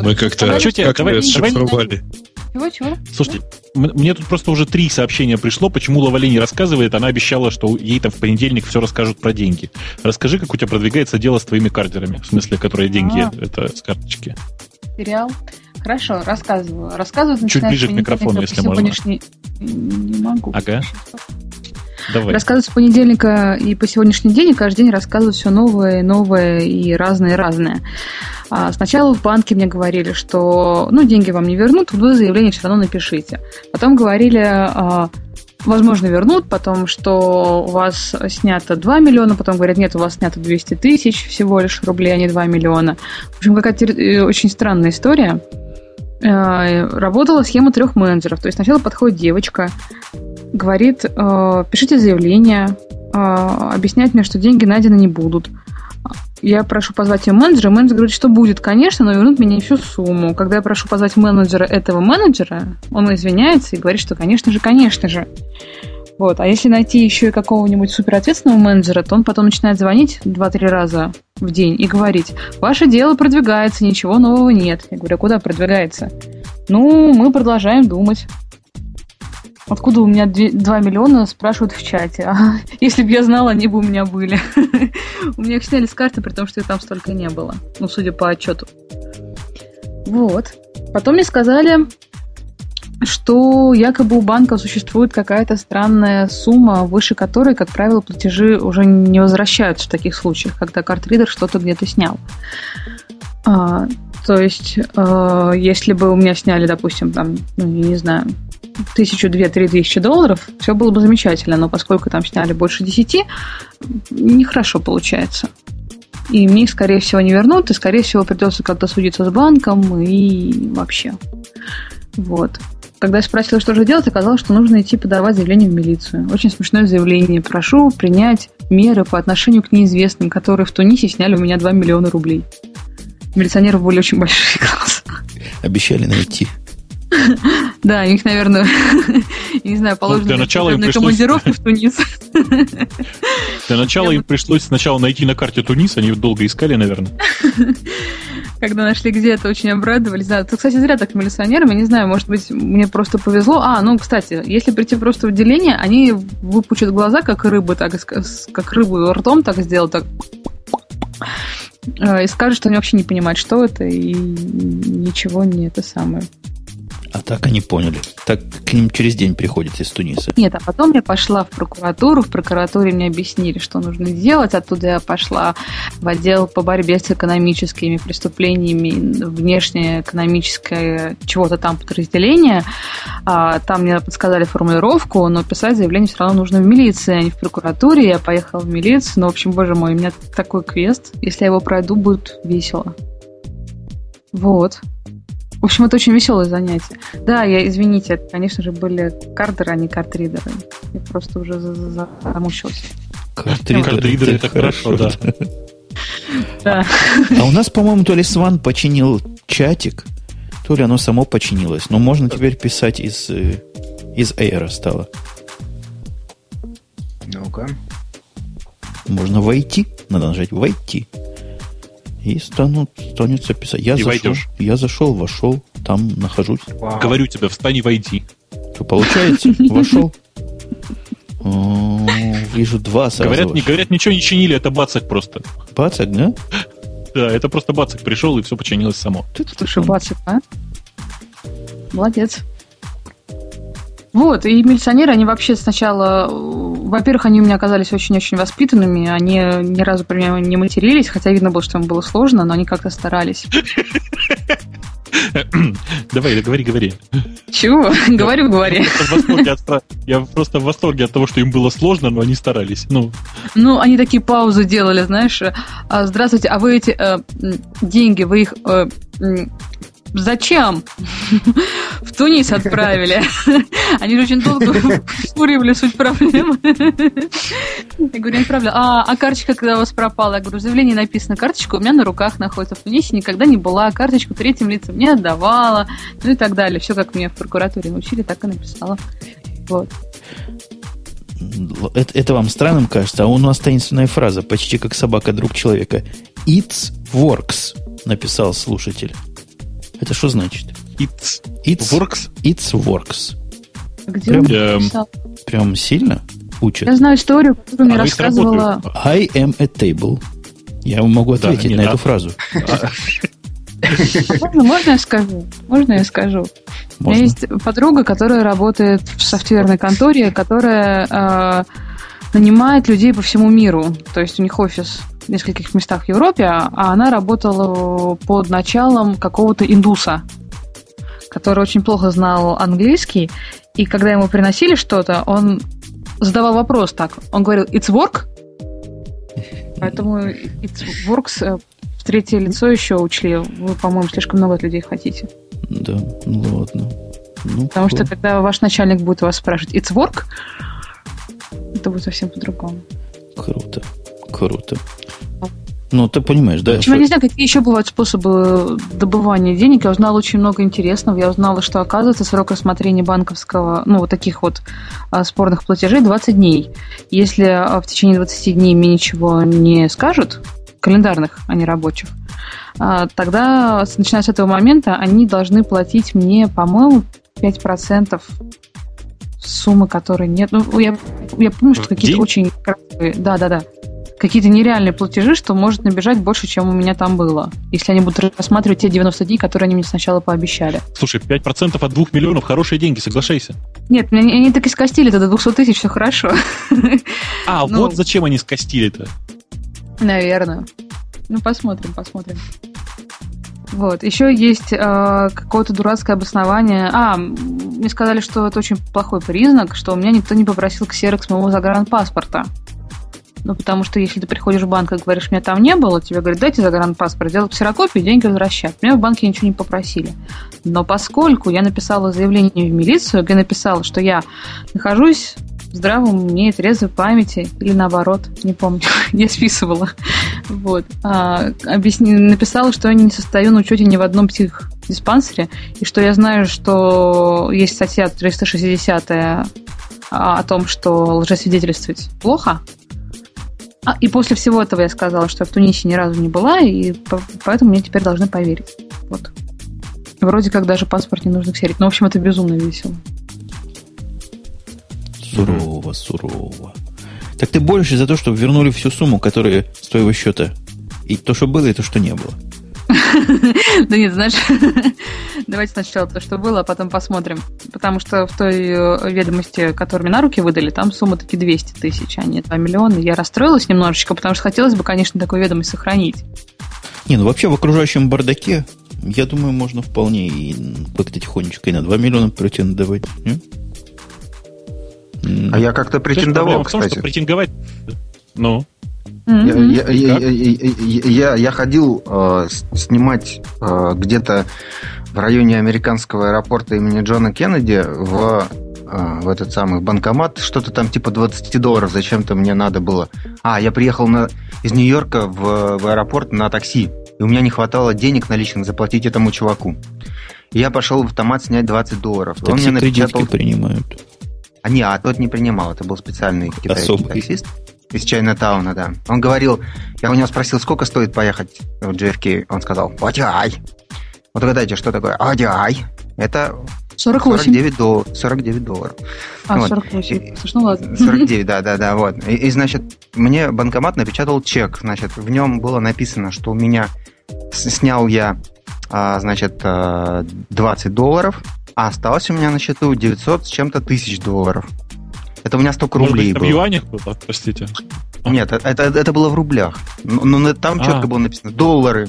Мы как-то как расшифровали. Чего, чего? Слушайте, мне тут просто уже три сообщения пришло, почему Лавали не рассказывает. Она обещала, что ей там в понедельник все расскажут про деньги. Расскажи, как у тебя продвигается дело с твоими кардерами, в смысле, которые деньги, а. это с карточки. Сериал? Хорошо, рассказываю. Рассказываю, Чуть ближе к микрофону, если можно. Не, не могу. Ага. Давай. Рассказывать с понедельника и по сегодняшний день, и каждый день рассказывать все новое, новое и разное-разное. А сначала в банке мне говорили, что ну, деньги вам не вернут, вы заявление все равно напишите. Потом говорили, а, возможно, вернут, потом, что у вас снято 2 миллиона, потом говорят, нет, у вас снято 200 тысяч всего лишь рублей, а не 2 миллиона. В общем, какая-то э, очень странная история. Э, работала схема трех менеджеров. То есть сначала подходит девочка, говорит, э, пишите заявление, объясняет мне, что деньги найдены не будут. Я прошу позвать ее менеджера, менеджер говорит, что будет, конечно, но вернут мне всю сумму. Когда я прошу позвать менеджера этого менеджера, он извиняется и говорит, что, конечно же, конечно же. Вот. А если найти еще и какого-нибудь суперответственного менеджера, то он потом начинает звонить 2-3 раза в день и говорить, ваше дело продвигается, ничего нового нет. Я говорю, а куда продвигается? Ну, мы продолжаем думать. Откуда у меня 2 миллиона, спрашивают в чате. А, [LAUGHS] если бы я знала, они бы у меня были. [LAUGHS] У меня их сняли с карты, при том, что их там столько не было. Ну, судя по отчету. Вот. Потом мне сказали, что якобы у банка существует какая-то странная сумма, выше которой, как правило, платежи уже не возвращаются в таких случаях, когда картридер что-то где-то снял. А, то есть, э, если бы у меня сняли, допустим, там, ну, я не знаю, тысячу, две, три тысячи долларов, все было бы замечательно, но поскольку там сняли больше десяти, нехорошо получается. И мне их, скорее всего, не вернут, и, скорее всего, придется как-то судиться с банком и вообще. Вот. Когда я спросила, что же делать, оказалось, что нужно идти подавать заявление в милицию. Очень смешное заявление. Прошу принять меры по отношению к неизвестным, которые в Тунисе сняли у меня 2 миллиона рублей. Милиционеров были очень большие глаза. [LAUGHS] Обещали найти. [LAUGHS] Да, их, наверное, [LAUGHS] не знаю, положено для начала им пришлось... командировку в Тунис. [LAUGHS] Для начала им пришлось сначала найти на карте Тунис, они долго искали, наверное. Когда нашли где это, очень обрадовались. Да, ты, кстати, зря так милиционерам, я не знаю, может быть, мне просто повезло. А, ну, кстати, если прийти просто в отделение, они выпучат глаза, как рыбы, так, как рыбу ртом так сделал, так э, и скажут, что они вообще не понимают, что это, и ничего не это самое. А так они поняли. Так к ним через день приходят из Туниса. Нет, а потом я пошла в прокуратуру. В прокуратуре мне объяснили, что нужно делать. Оттуда я пошла в отдел по борьбе с экономическими преступлениями, внешнее экономическое чего-то там подразделение. А, там мне подсказали формулировку, но писать заявление все равно нужно в милиции, а не в прокуратуре. Я поехала в милицию. Ну, в общем, боже мой, у меня такой квест. Если я его пройду, будет весело. Вот. В общем, это очень веселое занятие. Да, я, извините, это, конечно же, были кардеры, а не картридеры. Я просто уже замучилась. Картридеры, это хорошо, да. [LAUGHS] Да. А у нас, по-моему, то ли Сван починил чатик, то ли оно само починилось. Но можно теперь писать из, э, из Air стало. Ну-ка. Можно войти. Надо нажать войти и станут, станется писать. Я и зашел, войдешь. Я зашел, вошел, там нахожусь. Вау. Говорю тебе, встань и войди. Что получается? [LAUGHS] Вошел. Вижу два сразу. Говорят, не, говорят, ничего не чинили, это бацак просто. Бацак, да? Да, это просто бацак пришел, и все починилось само. Ты слушай, бацак, а? Молодец. Вот, и милиционеры, они вообще сначала, во-первых, они у меня оказались очень-очень воспитанными, они ни разу при мне не матерились, хотя видно было, что им было сложно, но они как-то старались. [CLEARS THROAT] Давай, говори, говори. Чего? [LAUGHS] Говорю, говори. Я просто в восторге от того, что им было сложно, но они старались. Ну, ну они такие паузы делали, знаешь. «А, здравствуйте, а вы эти э, деньги, вы их э, Зачем? [LAUGHS] В Тунис отправили. [LAUGHS] Они же очень долго куривали суть проблемы. [LAUGHS] Я говорю, не отправляю. А, а карточка когда у вас пропала? Я говорю, заявление написано, карточка у меня на руках находится. В Тунисе никогда не была, карточку третьим лицам не отдавала, ну и так далее. Все, как мне в прокуратуре научили, так и написала. Вот. Это, это вам странным кажется, а у нас таинственная фраза, почти как собака друг человека. It's works, написал слушатель. Это что значит? It's, it's works? It's works. Где прям, он прям сильно учат? Я знаю историю, которую а мне рассказывала... I am a table. Я могу ответить да, на а... эту фразу. Можно, можно я скажу? Можно я скажу? Можно. У меня есть подруга, которая работает в софтверной конторе, которая э, нанимает людей по всему миру. То есть у них офис в нескольких местах в Европе, а она работала под началом какого-то индуса, который очень плохо знал английский, и когда ему приносили что-то, он задавал вопрос так. Он говорил «It's work?» Поэтому «It's works» э, в третье лицо еще учли. Вы, по-моему, слишком много от людей хотите. Да, ну ладно. Ну, Потому что когда ваш начальник будет вас спрашивать «It's work?», это будет совсем по-другому. Круто, круто. Ну, ты понимаешь, да? Почему я не знаю, какие еще бывают способы добывания денег. Я узнала очень много интересного. Я узнала, что, оказывается, срок рассмотрения банковского, ну, вот таких вот а, спорных платежей 20 дней. Если а, в течение 20 дней мне ничего не скажут, календарных, а не рабочих, а, тогда, начиная с этого момента, они должны платить мне, по-моему, 5% суммы, которой нет. Ну, я, я помню, что какие-то очень красивые. Да, да, да какие-то нереальные платежи, что может набежать больше, чем у меня там было. Если они будут рассматривать те 90 дней, которые они мне сначала пообещали. Слушай, 5% от 2 миллионов хорошие деньги, соглашайся. Нет, они, они так и скостили-то до 200 тысяч, все хорошо. А, [LAUGHS] ну, вот зачем они скостили-то. Наверное. Ну, посмотрим, посмотрим. Вот. Еще есть э, какое-то дурацкое обоснование. А, мне сказали, что это очень плохой признак, что у меня никто не попросил ксерокс моего загранпаспорта. Ну, потому что если ты приходишь в банк и говоришь, меня там не было, тебе говорят, дайте загранпаспорт, делают ксерокопию, деньги возвращают. Меня в банке ничего не попросили. Но поскольку я написала заявление в милицию, где написала, что я нахожусь в здравом уме, трезвой памяти, или наоборот, не помню, [LAUGHS] не списывала. Вот. А, объясни, написала, что я не состою на учете ни в одном психдиспансере, и что я знаю, что есть статья 360 о том, что лжесвидетельствовать плохо, а, и после всего этого я сказала, что я в Тунисе ни разу не была, и поэтому мне теперь должны поверить. Вот. Вроде как даже паспорт не нужно ксерить. Но, в общем, это безумно весело. Сурово, сурово. Так ты больше за то, чтобы вернули всю сумму, которая с твоего счета. И то, что было, и то, что не было. Да нет, знаешь, [LAUGHS] давайте сначала то, что было, а потом посмотрим. Потому что в той э, ведомости, которую мне на руки выдали, там сумма таки 200 тысяч, а не 2 миллиона. Я расстроилась немножечко, потому что хотелось бы, конечно, такую ведомость сохранить. Не, ну вообще в окружающем бардаке, я думаю, можно вполне и как-то тихонечко и на 2 миллиона претендовать. А я как-то претендовал, кстати. Том, претендовать... Ну? Я, я, я, я, ходил э, снимать э, где-то в районе американского аэропорта имени Джона Кеннеди в, э, в этот самый банкомат. Что-то там типа 20 долларов зачем-то мне надо было. А, я приехал на, из Нью-Йорка в, в аэропорт на такси. И у меня не хватало денег наличных заплатить этому чуваку. И я пошел в автомат снять 20 долларов. Такси Он мне напечатал... принимают. А не, а тот не принимал. Это был специальный китайский Особый. таксист из Чайнатауна, да. Он говорил, я у него спросил, сколько стоит поехать в JFK. Он сказал, одяй. Вот угадайте, что такое одяй? Это 48. 49, дол 49 долларов. А, вот. 48. Слушай, ну ладно. 49, да, да, да, вот. И, и, значит, мне банкомат напечатал чек. Значит, в нем было написано, что у меня снял я, а, значит, 20 а, долларов, а осталось у меня на счету 900 с чем-то тысяч долларов. Это у меня столько Может рублей быть, было. в юанях было, простите? Нет, это, это было в рублях. Но, но там а. четко было написано доллары.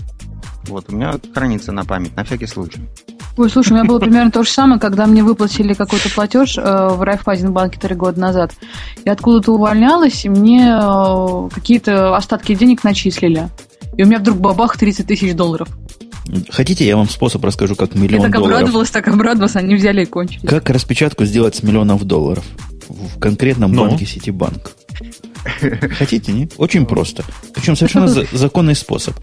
Вот, у меня хранится на память, на всякий случай. Ой, слушай, у меня было примерно то же самое, когда мне выплатили какой-то платеж э, в Райфайзенбанке три года назад. Я откуда-то увольнялась, и мне э, какие-то остатки денег начислили. И у меня вдруг бабах 30 тысяч долларов. Хотите, я вам способ расскажу, как миллион долларов... Я так долларов... обрадовалась, так обрадовалась, они взяли и кончили. Как распечатку сделать с миллионов долларов? В конкретном ну? банке Ситибанк. Хотите, не? Очень просто. Причем совершенно [LAUGHS] законный способ.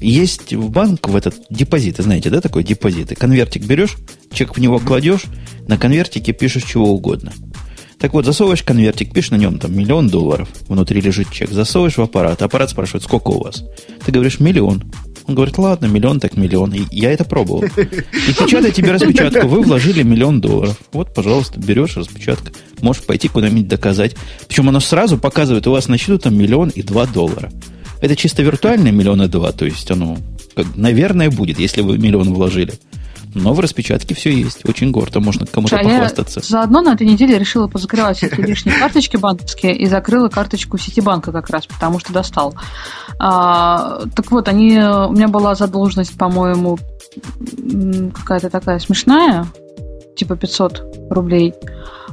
Есть в банк в этот депозиты, знаете, да, такой депозиты. Конвертик берешь, чек в него кладешь, на конвертике пишешь чего угодно. Так вот, засовываешь конвертик, пишешь на нем там миллион долларов, внутри лежит чек, засовываешь в аппарат, аппарат спрашивает, сколько у вас? Ты говоришь, миллион. Он говорит, ладно, миллион так миллион. И я это пробовал. И печатает тебе распечатку. Вы вложили миллион долларов. Вот, пожалуйста, берешь распечатку. Можешь пойти куда-нибудь доказать. Причем оно сразу показывает, у вас на счету там миллион и два доллара. Это чисто виртуальные миллиона два, то есть оно, как, наверное, будет, если вы миллион вложили. Но в распечатке все есть. Очень гордо, можно кому-то а похвастаться. Я заодно на этой неделе решила позакрывать все эти лишние карточки банковские и закрыла карточку Ситибанка как раз, потому что достал. А, так вот, они, у меня была задолженность, по-моему, какая-то такая смешная, типа 500 рублей.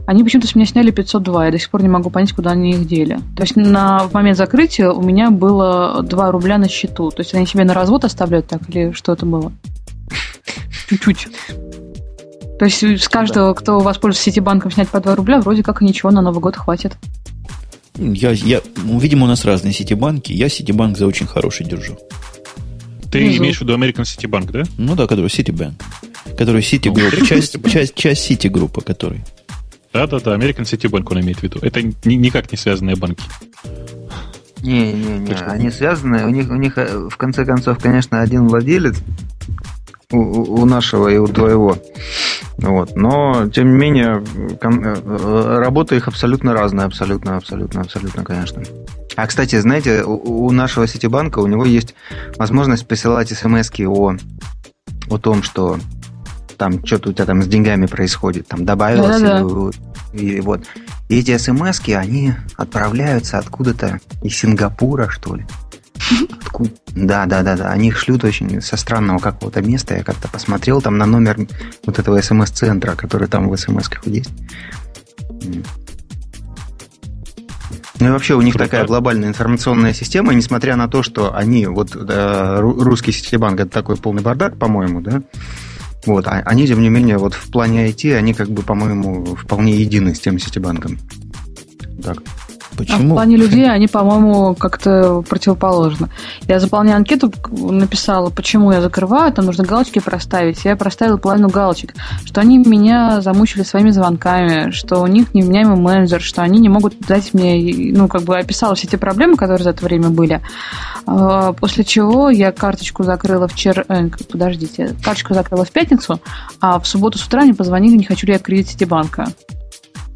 Они почему-то с меня сняли 502. Я до сих пор не могу понять, куда они их дели. То есть на, в момент закрытия у меня было 2 рубля на счету. То есть они себе на развод оставляют так или что это было? Чуть-чуть. То есть с каждого, кто воспользуется Ситибанком, снять по 2 рубля, вроде как ничего, на Новый год хватит. Я, я, ну, видимо, у нас разные Ситибанки. Я Ситибанк за очень хороший держу. Ты Внизу. имеешь в виду American Citibank, да? Ну да, который Citibank. Который City Group, ну, часть, часть, часть City группы, который. Да-да-да, American City Bank он имеет в виду. Это ни, никак не связанные банки. Не-не-не, они связаны. У них, у них, э, в конце концов, конечно, один владелец у, у нашего и у твоего. Вот. Но, тем не менее, э, работа их абсолютно разная, абсолютно, абсолютно, абсолютно, конечно. А, кстати, знаете, у, у нашего Ситибанка у него есть возможность присылать смс о, о том, что там что-то у тебя там с деньгами происходит, там добавилось. И, и вот. И эти смс они отправляются откуда-то из Сингапура, что ли. Откуда? Да, да, да, да. Они их шлют очень со странного какого-то места. Я как-то посмотрел там на номер вот этого смс-центра, который там в смс-ках есть. Ну и вообще у них Круто. такая глобальная информационная система, несмотря на то, что они, вот э, русский Ситибанк это такой полный бардак, по-моему, да, вот, а они, тем не менее, вот в плане IT, они как бы, по-моему, вполне едины с тем Ситибанком. Так. Почему? А в плане людей они, по-моему, как-то противоположны. Я заполняю анкету, написала, почему я закрываю, там нужно галочки проставить. Я проставила половину галочек, что они меня замучили своими звонками, что у них невменяемый менеджер, что они не могут дать мне, ну, как бы описала все те проблемы, которые за это время были. А, после чего я карточку закрыла вчера, э, подождите, карточку закрыла в пятницу, а в субботу с утра мне позвонили, не хочу ли я кредит Ситибанка.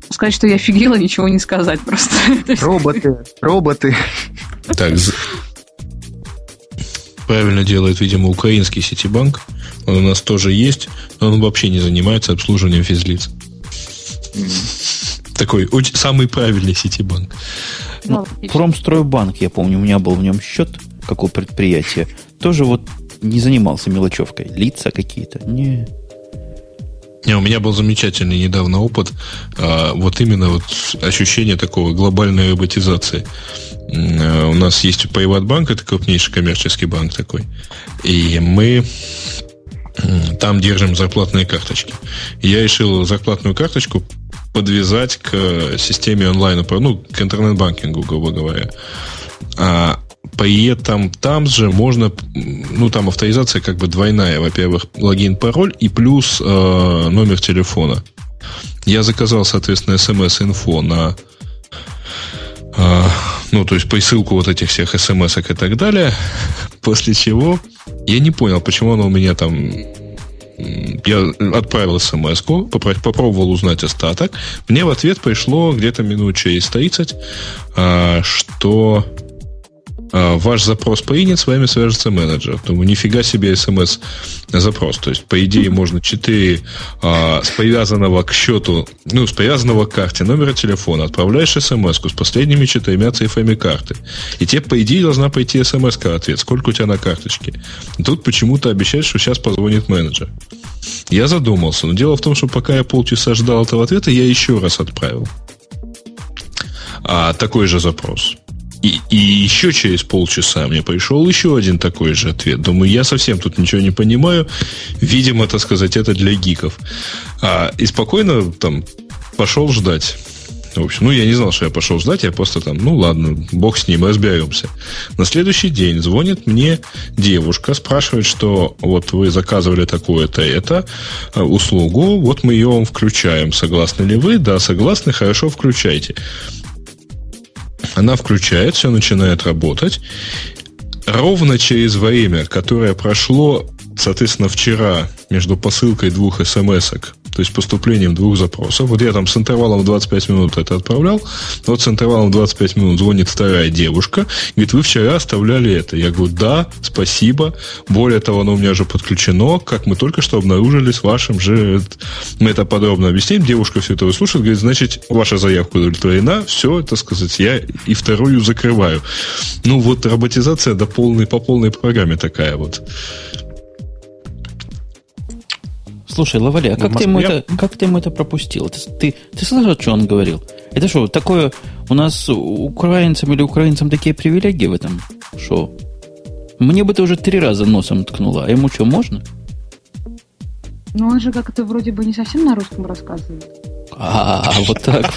Сказать, что я офигела, ничего не сказать просто. [LAUGHS] Роботы, роботы. Так, правильно делает, видимо, украинский Ситибанк. Он у нас тоже есть, но он вообще не занимается обслуживанием физлиц. Такой очень, самый правильный Ситибанк. Ну, Промстройбанк, я помню, у меня был в нем счет, как у предприятия. Тоже вот не занимался мелочевкой. Лица какие-то. Не. Не, у меня был замечательный недавно опыт, а, вот именно вот ощущение такого глобальной роботизации. А, у нас есть Приватбанк, это крупнейший коммерческий банк такой, и мы там держим зарплатные карточки. Я решил зарплатную карточку подвязать к системе онлайн, ну, к интернет-банкингу, грубо говоря. А при этом там же можно, ну там авторизация как бы двойная, во-первых, логин, пароль и плюс э, номер телефона. Я заказал, соответственно, смс-инфо на э, ну, то есть присылку вот этих всех смс и так далее. [LAUGHS] После чего я не понял, почему оно у меня там я отправил смс попробовал узнать остаток. Мне в ответ пришло где-то минут через 30, э, что ваш запрос принят, с вами свяжется менеджер. Думаю, нифига себе смс-запрос. То есть, по идее, можно 4 а, с привязанного к счету, ну, с привязанного к карте номера телефона отправляешь смс с последними четырьмя цифрами карты. И тебе, по идее, должна пойти смс ответ, сколько у тебя на карточке. Тут почему-то обещают, что сейчас позвонит менеджер. Я задумался, но дело в том, что пока я полчаса ждал этого ответа, я еще раз отправил. А, такой же запрос. И, и еще через полчаса мне пришел еще один такой же ответ. Думаю, я совсем тут ничего не понимаю. Видимо, так сказать, это для гиков. А, и спокойно там пошел ждать. В общем, ну, я не знал, что я пошел ждать, я просто там, ну, ладно, бог с ним, разберемся. На следующий день звонит мне девушка, спрашивает, что вот вы заказывали такое-то это а, услугу, вот мы ее вам включаем. Согласны ли вы? Да, согласны, хорошо, включайте. Она включает, все начинает работать. Ровно через время, которое прошло, соответственно, вчера между посылкой двух смс то есть поступлением двух запросов. Вот я там с интервалом 25 минут это отправлял, вот с интервалом 25 минут звонит вторая девушка, говорит, вы вчера оставляли это. Я говорю, да, спасибо. Более того, оно у меня же подключено, как мы только что обнаружили с вашим же... Мы это подробно объясним. Девушка все это выслушает, говорит, значит, ваша заявка удовлетворена, все, это сказать, я и вторую закрываю. Ну, вот роботизация до полной, по полной программе такая вот. Слушай, Лавали, а как ты, ему это, как ты ему это пропустил? Ты, ты, ты слышал, что он говорил? Это что, такое у нас украинцам или украинцам такие привилегии в этом шоу? Мне бы ты уже три раза носом ткнула, а ему что, можно? Ну, он же как-то вроде бы не совсем на русском рассказывает. А, вот так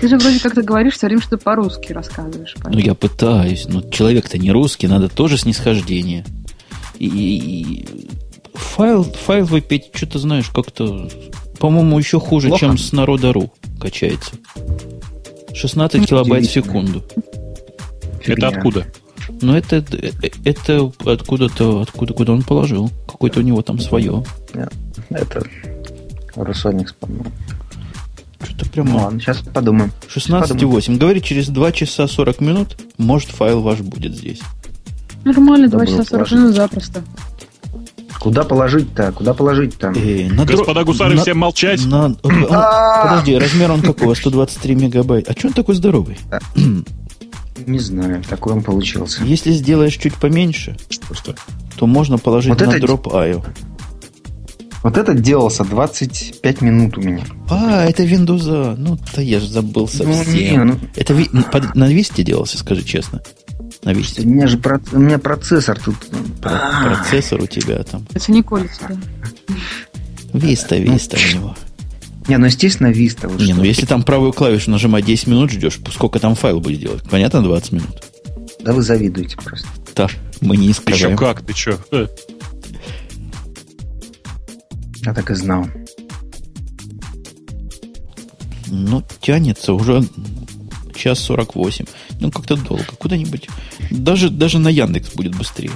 Ты же вроде как-то говоришь все время, что по-русски рассказываешь. Ну, я пытаюсь. Но человек-то не русский, надо тоже снисхождение. И, и файл, файл выпить, что-то знаешь, как-то, по-моему, еще хуже, Плохо. чем с народа.ру качается. 16 килобайт в секунду. Это откуда? Ну, это, это, это откуда-то, откуда куда он положил. Какое-то у него там свое. Это Русоникс, по-моему. Что-то прямо... Ну, ладно, сейчас подумаем. 16,8. Говорит, через 2 часа 40 минут, может, файл ваш будет здесь. Нормально, 2 часа 40 минут запросто. Куда положить-то? Куда положить-то? Э, на Господа гусары, на, всем молчать! На, [CLEARS THROAT] а! подожди, размер он какого? 123 мегабайт. А что он такой здоровый? Не знаю, такой он получился. Если сделаешь чуть поменьше, то можно положить вот на это... Drop.io. Вот этот делался 25 минут у меня. А, это Windows. Ну, да я же забыл ну, совсем. Ну, не, ну... Это ви... под... на Vista делался, скажи честно. На Vista. У меня же про... у меня процессор тут. Про... А. Процессор у тебя там. Это не колется, да. Vista, Vista у него. Не, ну естественно Vista. Не, ну если там правую клавишу нажимать 10 минут ждешь, сколько там файл будет делать? Понятно, 20 минут? Да вы завидуете просто. Да, мы не искажаем. Еще как, ты что? Я так и знал. Ну, тянется уже час 48. Ну, как-то долго. Куда-нибудь. Даже, даже на Яндекс будет быстрее.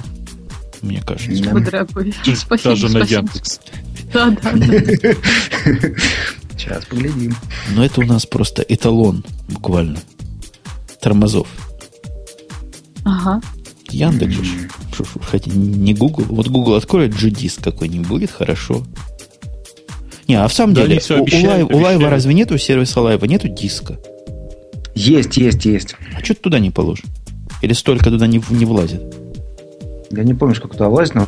Мне кажется. Да. Дорогой. Спасибо, даже спасибо. на Яндекс. Да, да, да. [LAUGHS] Сейчас поглядим. Но это у нас просто эталон, буквально. Тормозов. Ага. Яндекс, хотя не Google. Вот Google откроет GDIS какой-нибудь, будет хорошо. Не, а в самом да, деле, у, обещают, у, Лайва разве нету сервиса Лайва, нету диска? Есть, есть, есть. А что ты туда не положишь? Или столько туда не, не влазит? Я не помню, сколько туда влазит, но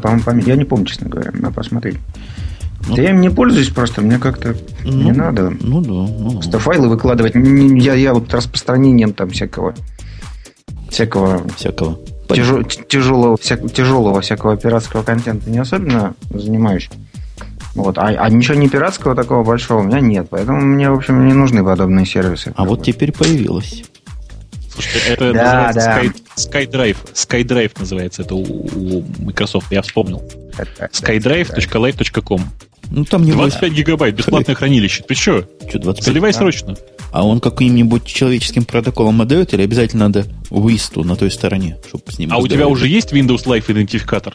по-моему, я не помню, честно говоря, надо посмотреть. Ну, да я им не пользуюсь просто, мне как-то ну, не надо. Ну да. Ну, просто файлы выкладывать. Я, я вот распространением там всякого всякого всякого тяжелого, тяжелого, всяк, тяжелого всякого пиратского контента не особенно занимаюсь. Вот. А, а ничего не пиратского такого большого у меня нет. Поэтому мне, в общем, не нужны подобные сервисы. А вот теперь появилось. Слушайте, это да, называется да. Sky, SkyDrive. SkyDrive называется это у, у Microsoft. Я вспомнил. skydrive.live.com ну, там не 25 гигабайт, бесплатное хранилище. Ты что? Что, 25? Заливай а? срочно. А он каким-нибудь человеческим протоколом отдает или обязательно надо WIST на той стороне, чтобы с ним А у тебя уже есть Windows Live идентификатор?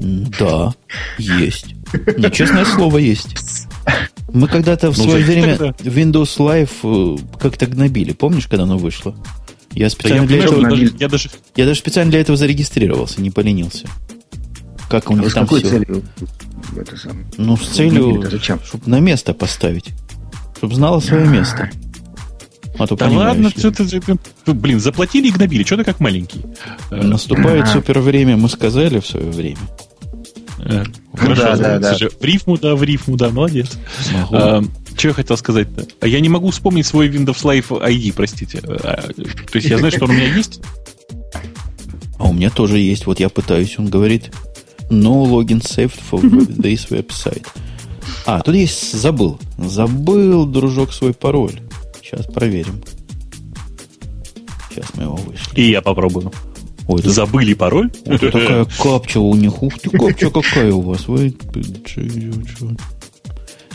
Да, есть. Нечестное слово есть. Мы когда-то в ну, свое время тогда. Windows Live э, как-то гнобили. Помнишь, когда оно вышло? Я специально, да я для, этого, даже, я, даже... я даже специально для этого зарегистрировался, не поленился. Как у них а там все. Целью? Это сам... Ну, с целью, чтобы на место поставить. Чтобы знала свое место. А то да ладно, что ты, блин, заплатили и гнобили, что ты как маленький. Наступает супер время, мы сказали в свое время. Э, хорошо, да, да, да. в рифму, да, в рифму, да, молодец. А, что я хотел сказать-то? А я не могу вспомнить свой Windows Live ID, простите. А, то есть я знаю, что он у меня есть? А у меня тоже есть. Вот я пытаюсь. Он говорит, no login saved for this website. А, тут есть забыл. Забыл, дружок, свой пароль. Сейчас проверим. Сейчас мы его вышли. И я попробую. Ой, Забыли пароль? Это такая [LAUGHS] капча у них. Ух ты, капча какая у вас. Вы...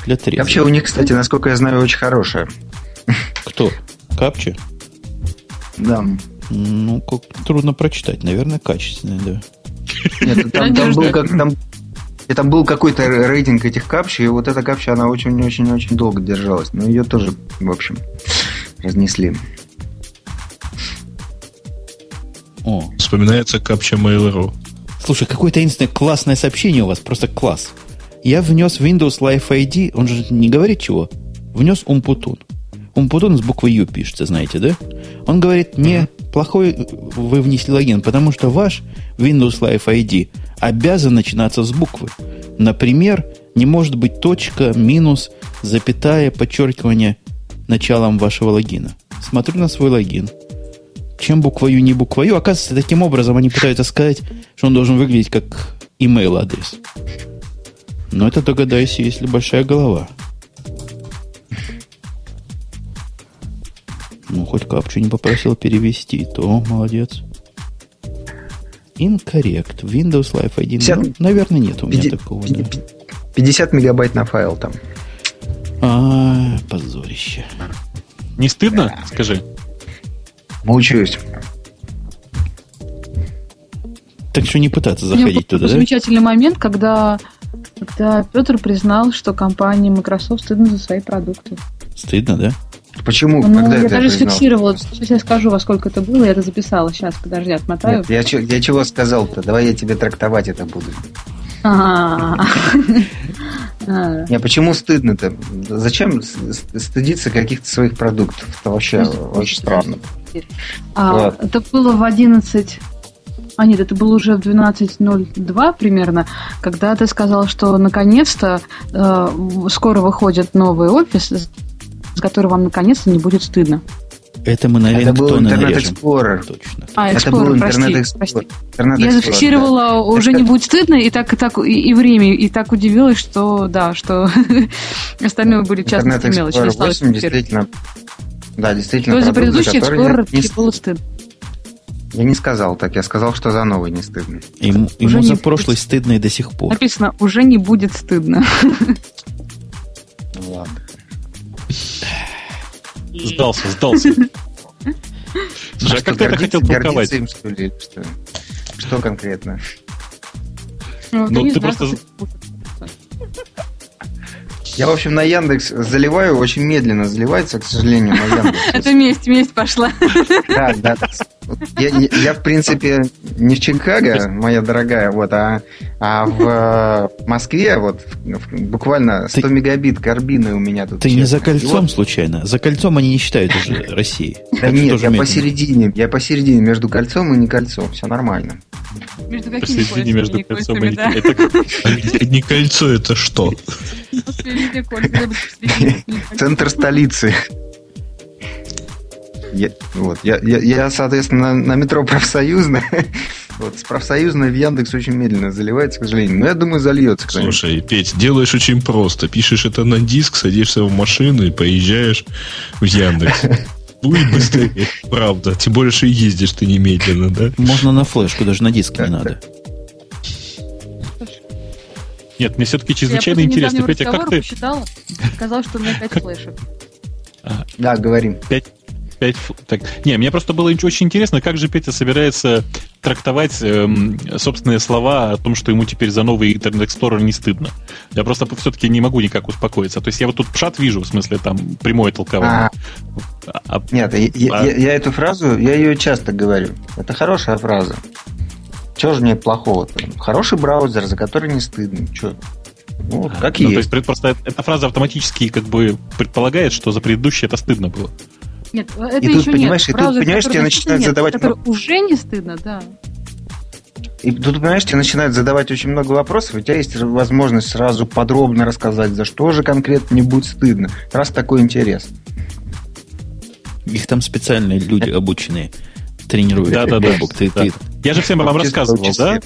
Для трезвых. Капча у них, кстати, насколько я знаю, очень хорошая. Кто? Капча? Да. Ну, как трудно прочитать. Наверное, качественная, да. Нет, там, там был как там, там был какой-то рейтинг этих капчи, и вот эта капча, она очень-очень-очень долго держалась. Но ее тоже, в общем, разнесли. О. Вспоминается капча Mail.ru. Слушай, какое таинственное классное сообщение у вас, просто класс. Я внес Windows Live ID, он же не говорит чего. Внес Умпутун. Умпутун с буквой Ю пишется, знаете, да? Он говорит, не, плохой вы внесли логин, потому что ваш Windows Live ID обязан начинаться с буквы. Например, не может быть точка, минус, запятая, подчеркивание началом вашего логина. Смотрю на свой логин. Чем буквою не буквою? Оказывается, таким образом они пытаются сказать, что он должен выглядеть как email адрес. Но это догадайся, если большая голова. Ну, хоть капчу не попросил перевести, то молодец. Incorrect. Windows Live 1. 50, ну, наверное, нет у меня 50, такого. 50, 50 мегабайт на файл там. А, позорище. Не стыдно? Скажи. Мучаюсь. Так что не пытаться заходить туда, да? Замечательный момент, когда когда Петр признал, что компании Microsoft стыдно за свои продукты. Стыдно, да? Почему? Ну, Когда я даже фиксировала. Сейчас я скажу, во сколько это было. Я это записала. Сейчас, подожди, отмотаю. Нет, я, я чего сказал-то? Давай я тебе трактовать это буду. А. [LAUGHS] Не, почему стыдно-то? Зачем стыдиться каких-то своих продуктов? Это вообще очень странно. А, это было в 11 а нет, это было уже в 12.02 примерно, когда ты сказал, что наконец-то э, скоро выходит новый офис, с которого вам наконец-то не будет стыдно. Это мы, наверное, Это был Интернет Explorer. Точно. А, Explorer, это был Internet Explorer. Прости. Internet Я зафиксировала, да. уже это... не будет стыдно, и так, и так, и, и время, и так удивилась, что, да, что [LAUGHS] остальное были частные мелочи. Internet Explorer 8 действительно, да, действительно. То есть за предыдущий Explorer не... было стыдно. Я не сказал так, я сказал, что за новый не стыдно. Ему, ему за прошлый стыдно и до сих пор. Написано, уже не будет стыдно. Ну ладно. Сдался, сдался. Слушай, а как ты это хотел толковать? Что конкретно? Ну, ну ты просто... Я, в общем, на Яндекс заливаю, очень медленно заливается, к сожалению, на Яндекс. [LAUGHS] Это месть, месть пошла. Да, да. Я, я, в принципе, не в Чикаго, моя дорогая, вот, а, а в Москве, вот, буквально 100 ты, мегабит карбины у меня тут. Ты честно. не за кольцом, вот. случайно? За кольцом они не считают уже России. Да нет, я посередине, я посередине между кольцом и не кольцом, все нормально. Между какими Посередине между кольцом и не кольцо, это что? Центр столицы. Я, вот, я, я, я, соответственно, на, на метро [LAUGHS] профсоюзно. Вот, с профсоюзной в Яндекс очень медленно заливается, к сожалению. Но я думаю, зальется. Слушай, Петь, делаешь очень просто. Пишешь это на диск, садишься в машину и поезжаешь в Яндекс. [LAUGHS] Будет быстрее, правда. Тем более, что и ездишь ты немедленно, да? Можно на флешку, даже на диск не надо. Нет, мне все-таки чрезвычайно интересно. Петя, как ты... посчитала, сказал, что у меня 5 флешек. Да, говорим. 5 5... Так, не, мне просто было очень интересно, как же Петя собирается трактовать эм, собственные слова о том, что ему теперь за новый Internet Explorer не стыдно. Я просто все-таки не могу никак успокоиться. То есть я вот тут пшат вижу, в смысле, там, прямое толкование. А, а, нет, а... Я, я, я эту фразу, я ее часто говорю. Это хорошая фраза. Чего же мне плохого-то? Хороший браузер, за который не стыдно. Че? Ну, как ну, есть. То есть просто эта фраза автоматически как бы предполагает, что за предыдущее это стыдно было. Нет, это и еще тут, понимаешь, нет. И тут, понимаешь, тебе начинают нет, задавать... Который уже не стыдно, да. И тут, понимаешь, тебе начинают задавать очень много вопросов, у тебя есть возможность сразу подробно рассказать, за что же конкретно не будет стыдно, раз такой интерес. Их там специальные люди обученные тренирует. Да, да, да. Ты, да. Ты... Я же всем вам рассказывал, да?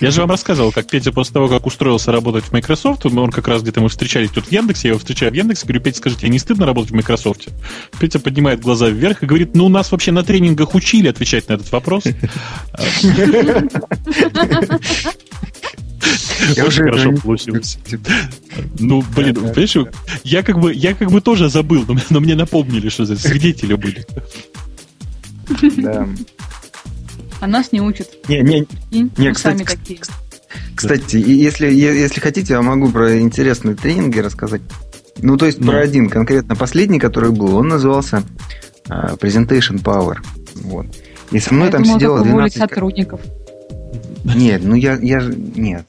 Я же вам рассказывал, как Петя после того, как устроился работать в Microsoft, он как раз где-то мы встречались тут в Яндексе, я его встречаю в Яндексе, говорю, Петя, скажите, не стыдно работать в Microsoft? Петя поднимает глаза вверх и говорит, ну, нас вообще на тренингах учили отвечать на этот вопрос. Я Очень хорошо получилось. Ну, блин, понимаешь, я как бы, я как бы тоже забыл, но мне напомнили, что это свидетели были. Да. А нас не учат. Не, не, не, кстати, сами такие. Кстати, если, если хотите, я могу про интересные тренинги рассказать. Ну, то есть ну. про один конкретно последний, который был, он назывался uh, Presentation Power. Вот. И со мной я там думала, сидело 12... сотрудников. Нет, ну я, я же... Нет.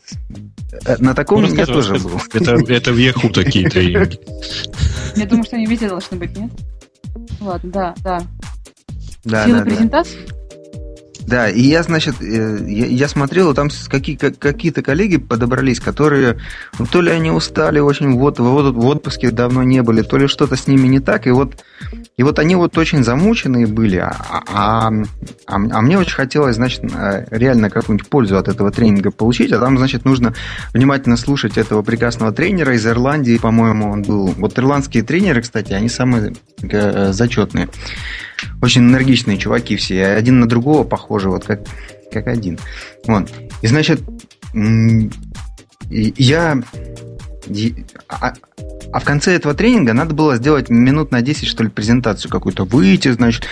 Э, на таком ну, я тоже был. Это, это в Яху такие [LAUGHS] тренинги. Я думаю, что они везде должны быть, нет? Ладно, да, да. Да, Сила да, презентации? Да. Да, и я, значит, э, я, я смотрел, там какие, какие-то коллеги подобрались, которые, ну, то ли они устали очень, вот, вот в отпуске давно не были, то ли что-то с ними не так, и вот, и вот они вот очень замученные были, а, а, а, а мне очень хотелось, значит, э, реально какую-нибудь пользу от этого тренинга получить, а там, значит, нужно внимательно слушать этого прекрасного тренера из Ирландии, по-моему, он был. Вот ирландские тренеры, кстати, они самые э, зачетные. Очень энергичные чуваки все, один на другого похожи, вот как, как один. Вот. И значит, я... А, а в конце этого тренинга надо было сделать минут на 10, что ли, презентацию какую-то. Выйти, значит,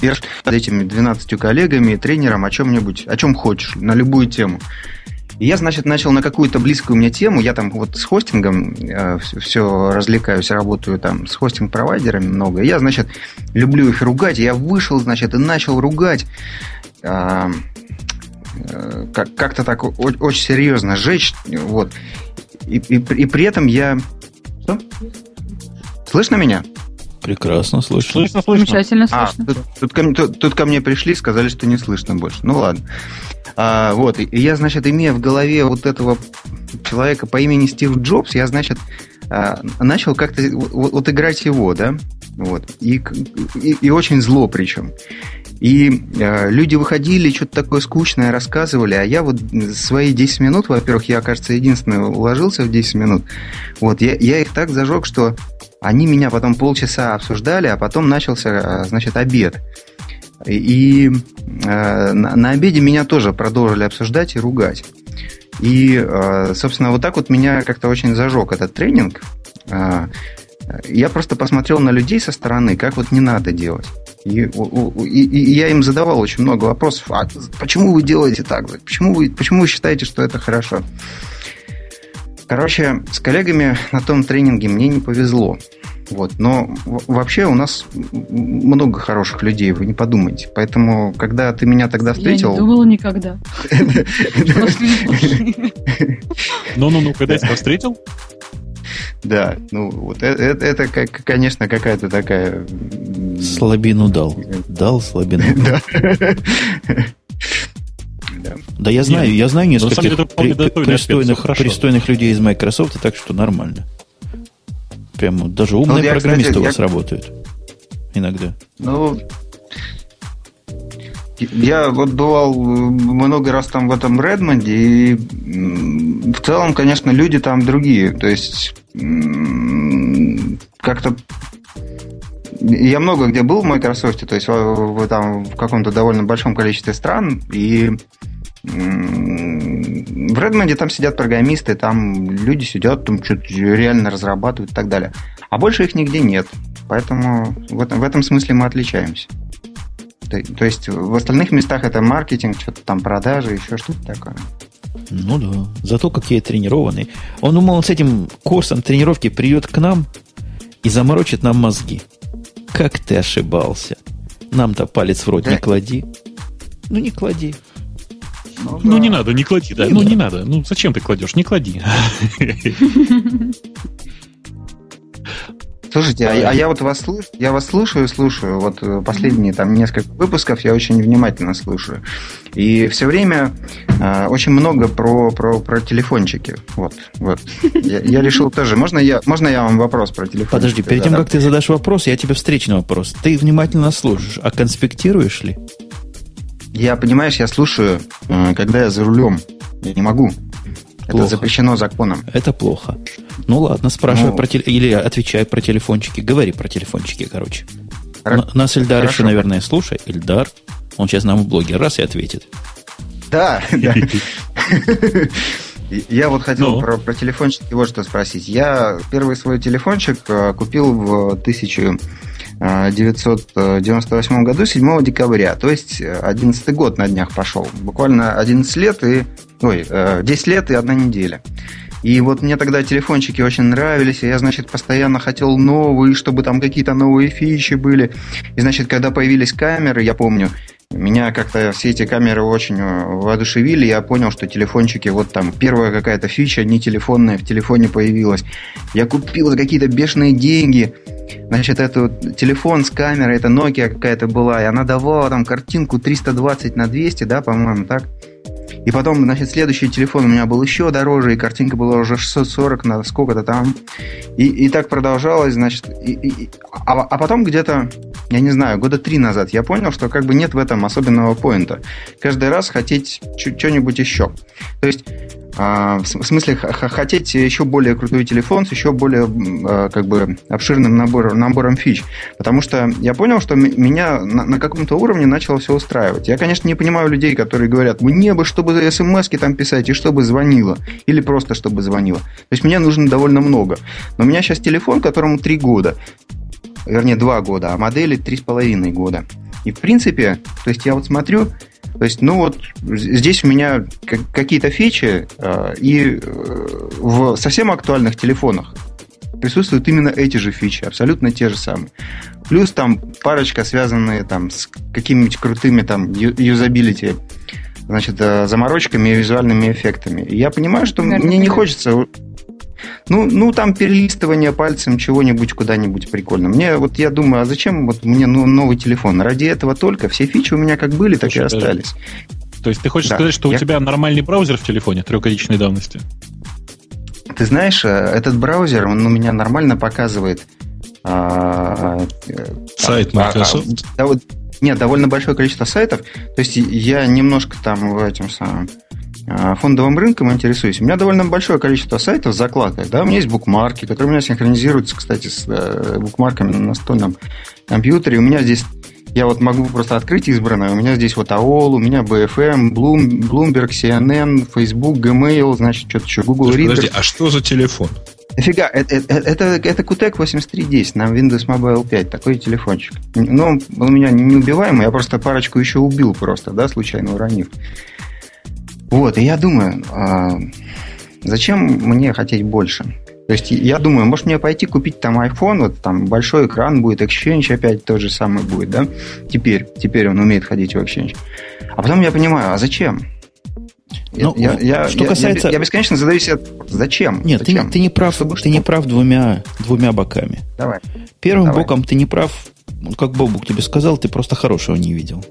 перед этими 12 коллегами и тренером о чем-нибудь, о чем хочешь, на любую тему. И я, значит, начал на какую-то близкую мне тему. Я там вот с хостингом э, все развлекаюсь, работаю там с хостинг-провайдерами много. я, значит, люблю их ругать. Я вышел, значит, и начал ругать. Э, э, как- как-то так очень серьезно жечь. Вот. И, и, и при этом я... Что? Слышно меня? Прекрасно слышно. Слышно, слышно. Замечательно слышно. А, тут, тут, ко, тут, тут ко мне пришли, сказали, что не слышно больше. Ну ладно. А, вот, и я, значит, имея в голове вот этого человека по имени Стив Джобс, я, значит, а, начал как-то вот, вот играть его, да, вот, и, и, и очень зло причем. И э, люди выходили, что-то такое скучное рассказывали, а я вот свои 10 минут, во-первых, я, кажется, единственный уложился в 10 минут, вот, я, я их так зажег, что они меня потом полчаса обсуждали, а потом начался, значит, обед. И э, на, на обеде меня тоже продолжили обсуждать и ругать. И, э, собственно, вот так вот меня как-то очень зажег этот тренинг. Э, я просто посмотрел на людей со стороны, как вот не надо делать. И, и, и я им задавал очень много вопросов. А почему вы делаете так? Почему вы, почему вы считаете, что это хорошо? Короче, с коллегами на том тренинге мне не повезло. Вот. Но вообще у нас много хороших людей, вы не подумайте. Поэтому, когда ты меня тогда встретил... Я не думала никогда. Ну-ну-ну, когда я тебя встретил? Да, ну вот это, это, это конечно, какая-то такая... Слабину дал. Дал слабину. [LAUGHS] Да. Да. да, я знаю, я знаю нескольких при, пристойных, пристойных людей из Microsoft, так что нормально. Прямо даже умные ну, программисты кстати, у вас я... работают иногда. Ну, я вот бывал много раз там в этом Редмонде, и в целом, конечно, люди там другие. То есть как-то я много где был в Microsoft, то есть в, в, там, в каком-то довольно большом количестве стран, и в Redmond там сидят программисты, там люди сидят, там что-то реально разрабатывают и так далее. А больше их нигде нет. Поэтому в этом, в этом смысле мы отличаемся. То, то есть в остальных местах это маркетинг, что-то там продажи, еще что-то такое. Ну да. Зато какие тренированные. Он думал, с этим курсом тренировки придет к нам и заморочит нам мозги. Как ты ошибался? Нам-то палец в рот да. не клади. Ну, не клади. Ну, ну не надо, не клади, да. Не ну, надо. не надо. Ну, зачем ты кладешь? Не клади. [LAUGHS] Слушайте, а, а я вот вас слышу, я вас слушаю, слушаю. Вот э, последние там несколько выпусков я очень внимательно слушаю. И все время э, очень много про, про, про телефончики. Вот, вот. Я, я решил тоже. Можно я, можно я вам вопрос про телефон? Подожди, перед тем, как ты задашь вопрос, я тебе встречный вопрос. Ты внимательно слушаешь, а конспектируешь ли? Я, понимаешь, я слушаю, э, когда я за рулем. Я не могу. Плохо. Это запрещено законом. Это плохо. Ну ладно, спрашивай ну, про теле... или отвечай про телефончики. Говори про телефончики, короче. Хор... Нас Ильдар Хорошо. еще, наверное, слушай. Ильдар, он сейчас нам в блоге раз и ответит. Да, [LAUGHS] да. [LAUGHS] Я вот хотел ну. про, про телефончики вот что спросить. Я первый свой телефончик э, купил в 1000 1998 году, 7 декабря. То есть 11 год на днях пошел. Буквально 11 лет и... Ой, 10 лет и одна неделя. И вот мне тогда телефончики очень нравились, и я, значит, постоянно хотел новые, чтобы там какие-то новые фичи были. И, значит, когда появились камеры, я помню, меня как-то все эти камеры очень э, воодушевили. Я понял, что телефончики, вот там первая какая-то фича, не телефонная, в телефоне появилась. Я купил какие-то бешеные деньги. Значит, это телефон с камерой, это Nokia какая-то была, и она давала там картинку 320 на 200, да, по-моему, так? И потом, значит, следующий телефон у меня был еще дороже, и картинка была уже 640 на сколько-то там. И, и так продолжалось, значит. И, и, а, а потом где-то, я не знаю, года три назад я понял, что как бы нет в этом особенного поинта. Каждый раз хотеть что-нибудь еще. То есть а, в смысле, хотеть еще более крутой телефон с еще более а, как бы обширным набором, набором фич. Потому что я понял, что меня на, на каком-то уровне начало все устраивать. Я, конечно, не понимаю людей, которые говорят, мне бы, чтобы смс там писать, и чтобы звонило. Или просто, чтобы звонило. То есть мне нужно довольно много. Но у меня сейчас телефон, которому 3 года. Вернее, 2 года, а модели 3,5 года. И, в принципе, то есть я вот смотрю, то есть, ну вот здесь у меня какие-то фичи, а, и э, в совсем актуальных телефонах присутствуют именно эти же фичи, абсолютно те же самые. Плюс там парочка, связанные там с какими-нибудь крутыми там юзабилити, значит, э, заморочками и визуальными эффектами. И я понимаю, что Наверное, мне не хочется ну, ну, там перелистывание пальцем чего-нибудь куда-нибудь прикольно. Мне вот я думаю, а зачем вот мне ну, новый телефон? Ради этого только. Все фичи у меня как были, так Слушай, и остались. То есть ты хочешь да. сказать, что я... у тебя нормальный браузер в телефоне трехгодичной давности? Ты знаешь, э, этот браузер, он у меня нормально показывает а, э, сайт а, Microsoft. А, да, вот, нет, довольно большое количество сайтов. То есть я немножко там самом а, фондовым рынком интересуюсь. У меня довольно большое количество сайтов закладкой. Да? У меня есть букмарки, которые у меня синхронизируются, кстати, с э, букмарками на настольном компьютере. У меня здесь я вот могу просто открыть избранное. У меня здесь вот AOL, у меня BFM, Bloom, Bloomberg, CNN, Facebook, Gmail, значит, что-то еще, Google Reader. Подожди, а что за телефон? Нафига, это, это, это, это QTEC 8310 на Windows Mobile 5, такой телефончик. Но он у меня не убиваемый, я просто парочку еще убил просто, да, случайно уронив. Вот, и я думаю, а зачем мне хотеть больше? То есть я думаю, может мне пойти купить там iPhone, вот там большой экран будет, Exchange опять тот же самый будет, да? Теперь, теперь он умеет ходить в Exchange. А потом я понимаю, а зачем? Ну, я, я, что я, касается... я, я бесконечно задаюсь, зачем? Нет, зачем? Ты, ты не прав, Чтобы ты что? не прав двумя, двумя боками. Давай. Первым Давай. боком ты не прав, как Бобук тебе сказал, ты просто хорошего не видел.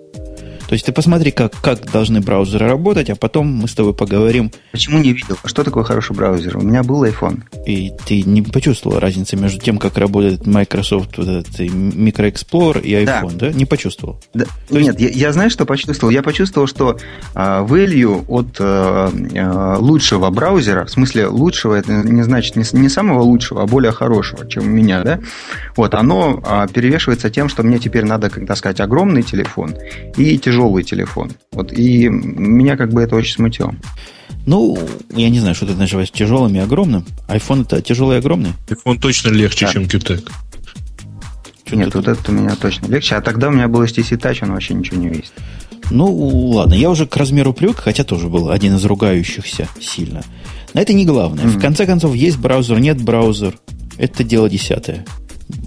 То есть ты посмотри, как, как должны браузеры работать, а потом мы с тобой поговорим. Почему не видел? А что такое хороший браузер? У меня был iPhone. И ты не почувствовал разницы между тем, как работает Microsoft вот этот Micro Explorer и iPhone, да? да? Не почувствовал? Да. Нет, есть... я, я знаю, что почувствовал. Я почувствовал, что uh, value от uh, лучшего браузера, в смысле лучшего, это не значит не, не самого лучшего, а более хорошего, чем у меня, да? Вот, оно uh, перевешивается тем, что мне теперь надо, как сказать, огромный телефон и тяжелый тяжелый телефон. Вот, и меня как бы это очень смутило. Ну, я не знаю, что ты называешь тяжелым и огромным. iPhone это тяжелый и огромный? iPhone точно легче, да. чем QTEC. Нет, вот это у меня точно легче. А тогда у меня был HTC Touch, он вообще ничего не весит. Ну, ладно, я уже к размеру привык, хотя тоже был один из ругающихся сильно. Но это не главное. Mm-hmm. В конце концов, есть браузер, нет браузер. Это дело десятое.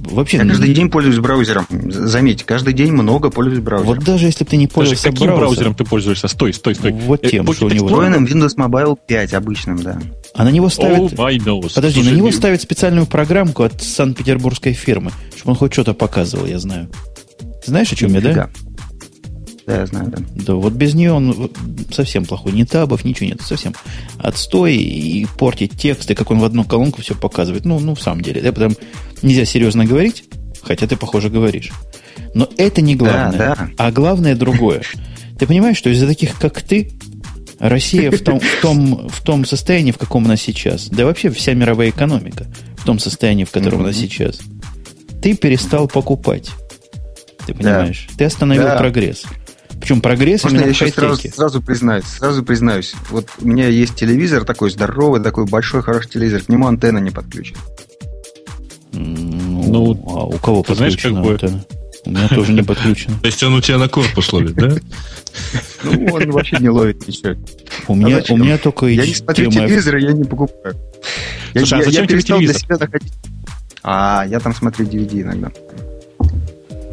Вообще, я каждый день пользуюсь браузером. Заметьте, каждый день много пользуюсь браузером. Вот даже если бы ты не пользовался даже каким браузером, браузером ты пользуешься? Стой, стой, стой. Вот тем, э, что у него. Встроенным Windows Mobile 5 обычным, да. А на него ставят... Oh, Подожди, на него ставят специальную программку от санкт-петербургской фирмы, чтобы он хоть что-то показывал, я знаю. знаешь, о чем я, да? Да, я знаю, да. Да, вот без нее он совсем плохой. Ни табов, ничего нет. Совсем отстой и портить тексты, как он в одну колонку все показывает. Ну, ну, в самом деле. Да, потому нельзя серьезно говорить, хотя ты, похоже, говоришь. Но это не главное. Да, да. А главное другое. Ты понимаешь, что из-за таких, как ты, Россия в том, в, том, в том состоянии, в каком она сейчас, да вообще вся мировая экономика в том состоянии, в котором mm-hmm. она сейчас, ты перестал покупать. Ты понимаешь? Да. Ты остановил да. прогресс. Причем прогресс Можно именно я еще сразу, сразу признаюсь, сразу признаюсь. Вот у меня есть телевизор такой здоровый, такой большой, хороший телевизор. К нему антенна не подключена. Ну, Ну, а у кого подключено? Знаешь, как бы... У меня тоже не подключено. То есть он у тебя на корпус ловит, да? Ну, он вообще не ловит ничего. У меня, у меня только Я не смотрю телевизор, я не покупаю. Слушай, а зачем тебе телевизор? А, я там смотрю DVD иногда.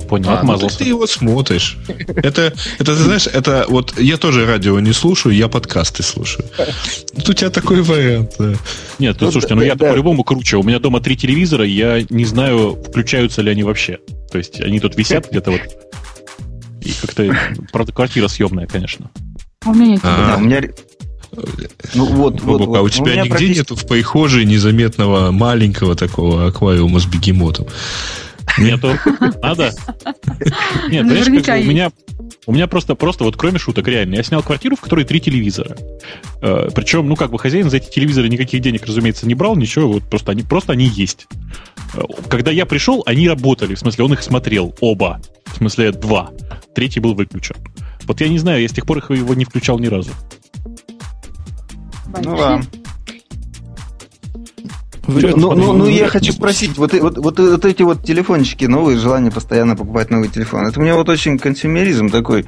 Понял, а, отмазался. Ну, ты его смотришь. Это, это, ты знаешь, это вот я тоже радио не слушаю, я подкасты слушаю. Тут у тебя такой вариант. Да. Нет, ну, слушайте, ну я да. по-любому круче. У меня дома три телевизора, я не знаю, включаются ли они вообще. То есть они тут висят где-то вот. И как-то, правда, квартира съемная, конечно. У меня нет. А, у меня ну вот, вот, вот. А у тебя у нигде практически... нету в прихожей незаметного маленького такого аквариума с бегемотом? Нету. Надо? Нет, понимаешь, как у меня у меня просто, просто вот кроме шуток, реально, я снял квартиру, в которой три телевизора. Э, причем, ну, как бы хозяин за эти телевизоры никаких денег, разумеется, не брал, ничего, вот просто они, просто они есть. Э, когда я пришел, они работали, в смысле, он их смотрел, оба. В смысле, два. Третий был выключен. Вот я не знаю, я с тех пор его не включал ни разу. Ну да. Ну, ну, ну, я хочу спросить, вот, вот, вот, вот эти вот телефончики новые, желание постоянно покупать новый телефон, это у меня вот очень консюмеризм такой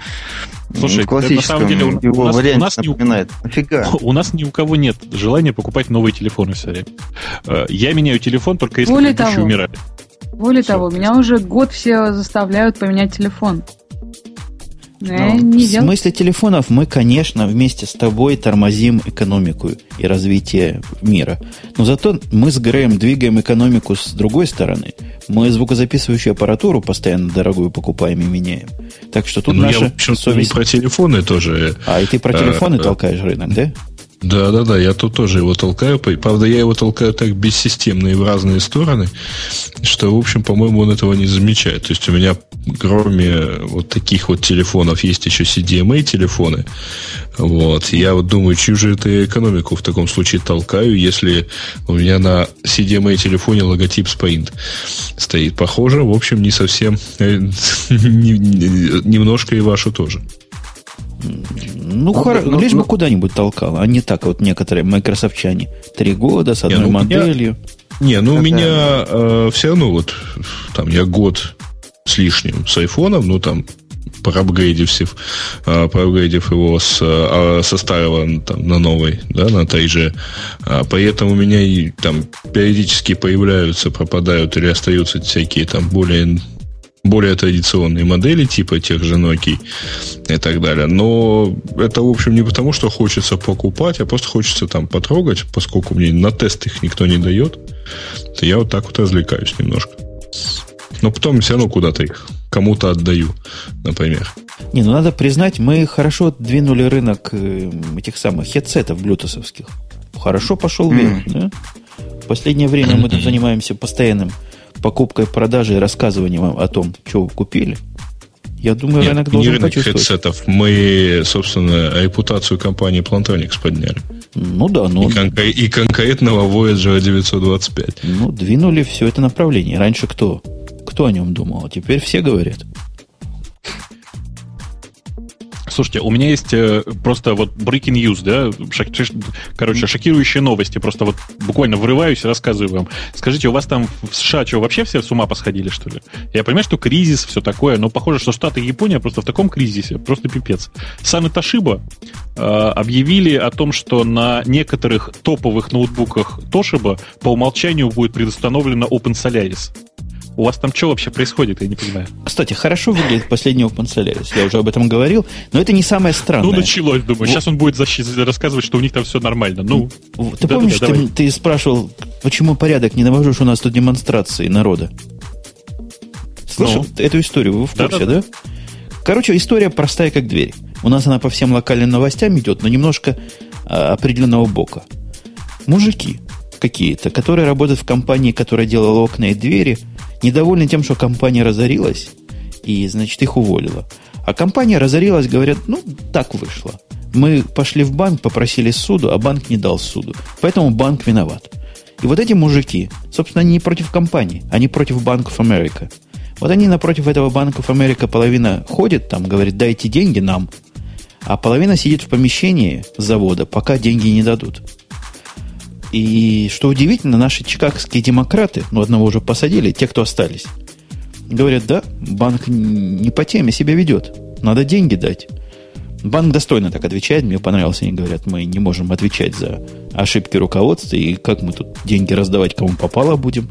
Слушай, в классическом на самом деле, его у нас, варианте у нас напоминает. Ни, Нафига? [LAUGHS] У нас ни у кого нет желания покупать новые телефоны все время. Э, я меняю телефон только если Более предыдущий того, умирает. Более все. того, меня уже год все заставляют поменять телефон. Ну, не в смысле телефонов мы, конечно, вместе с тобой тормозим экономику и развитие мира. Но зато мы с Грэем двигаем экономику с другой стороны. Мы звукозаписывающую аппаратуру постоянно дорогую покупаем и меняем. Так что тут ну, наша я, в общем, совесть... про телефоны тоже. А, и ты про телефоны а, толкаешь рынок, да? Да, да, да, я тут тоже его толкаю. Правда, я его толкаю так бессистемно и в разные стороны, что, в общем, по-моему, он этого не замечает. То есть у меня, кроме вот таких вот телефонов, есть еще CDMA телефоны. Вот. Я вот думаю, чью же это экономику в таком случае толкаю, если у меня на CDMA телефоне логотип Spaint стоит. Похоже, в общем, не совсем, э, [LAUGHS] немножко и вашу тоже. Ну, хор... ну, лишь ну, бы куда-нибудь толкал, а не так вот некоторые майкрософтчане. Три года с одной не, ну, моделью. Меня, не, ну у меня э, все равно вот там я год с лишним с айфоном, ну там проапгрейдив, э, проапгрейдив его с, э, со старого там, на новый, да, на 3G. А, поэтому у меня и там периодически появляются, пропадают или остаются всякие там более более традиционные модели, типа тех же Nokia и так далее. Но это, в общем, не потому, что хочется покупать, а просто хочется там потрогать, поскольку мне на тест их никто не дает, то я вот так вот развлекаюсь немножко. Но потом все равно куда-то их кому-то отдаю, например. Не, ну надо признать, мы хорошо двинули рынок э, этих самых хедсетов блютусовских. Хорошо пошел вверх, mm. да? В последнее время мы тут занимаемся постоянным покупкой, продажей и рассказыванием о том, что вы купили, я думаю, Нет, рынок должен не рынок почувствовать. хедсетов. Мы, собственно, репутацию компании Plantronics подняли. Ну да, ну... И, конкр... и конкретного Voyager 925. Ну, двинули все это направление. Раньше кто? Кто о нем думал? Теперь все говорят. Слушайте, у меня есть э, просто вот breaking news, да, шок, короче, шокирующие новости. Просто вот буквально врываюсь и рассказываю вам. Скажите, у вас там в США что, вообще все с ума посходили, что ли? Я понимаю, что кризис, все такое, но похоже, что Штаты и Япония просто в таком кризисе, просто пипец. Сами Toshiba э, объявили о том, что на некоторых топовых ноутбуках Toshiba по умолчанию будет предустановлено Open Solaris. У вас там что вообще происходит, я не понимаю. Кстати, хорошо выглядит последний Open Solaris. Я уже об этом говорил, но это не самое странное. Ну, началось, думаю. Сейчас он будет защ... рассказывать, что у них там все нормально. Ну, ты да, помнишь, да, ты, ты спрашивал, почему порядок не навожу, у нас тут демонстрации народа? Слышал ну. эту историю? Вы в курсе, да, да? да? Короче, история простая, как дверь. У нас она по всем локальным новостям идет, но немножко а, определенного бока. Мужики какие-то, которые работают в компании, которая делала окна и двери, недовольны тем, что компания разорилась, и, значит, их уволила. А компания разорилась, говорят, ну, так вышло. Мы пошли в банк, попросили суду, а банк не дал суду. Поэтому банк виноват. И вот эти мужики, собственно, не против компании, они против of America. Вот они напротив этого of America половина ходит там, говорит, дайте деньги нам, а половина сидит в помещении завода, пока деньги не дадут. И что удивительно, наши чикагские демократы, ну, одного уже посадили, те, кто остались, говорят, да, банк не по теме себя ведет. Надо деньги дать. Банк достойно так отвечает. Мне понравилось, они говорят, мы не можем отвечать за ошибки руководства и как мы тут деньги раздавать кому попало будем.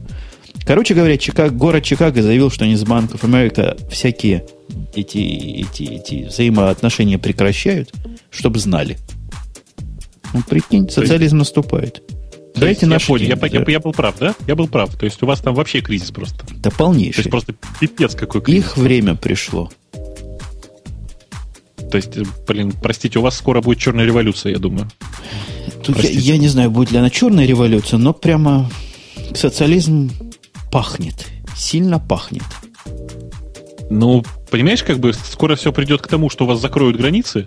Короче говоря, Чикаго, город Чикаго заявил, что они с Банков Америка всякие эти, эти, эти взаимоотношения прекращают, чтобы знали. Ну, прикинь, социализм есть, наступает. Дайте я понял, деньги, я, я, я был прав, да? Я был прав. То есть у вас там вообще кризис просто. Да полнейший. То есть просто пипец какой кризис. Их время пришло. То есть, блин, простите, у вас скоро будет черная революция, я думаю. Тут я, я не знаю, будет ли она черная революция, но прямо социализм пахнет. Сильно пахнет. Ну, понимаешь, как бы скоро все придет к тому, что у вас закроют границы,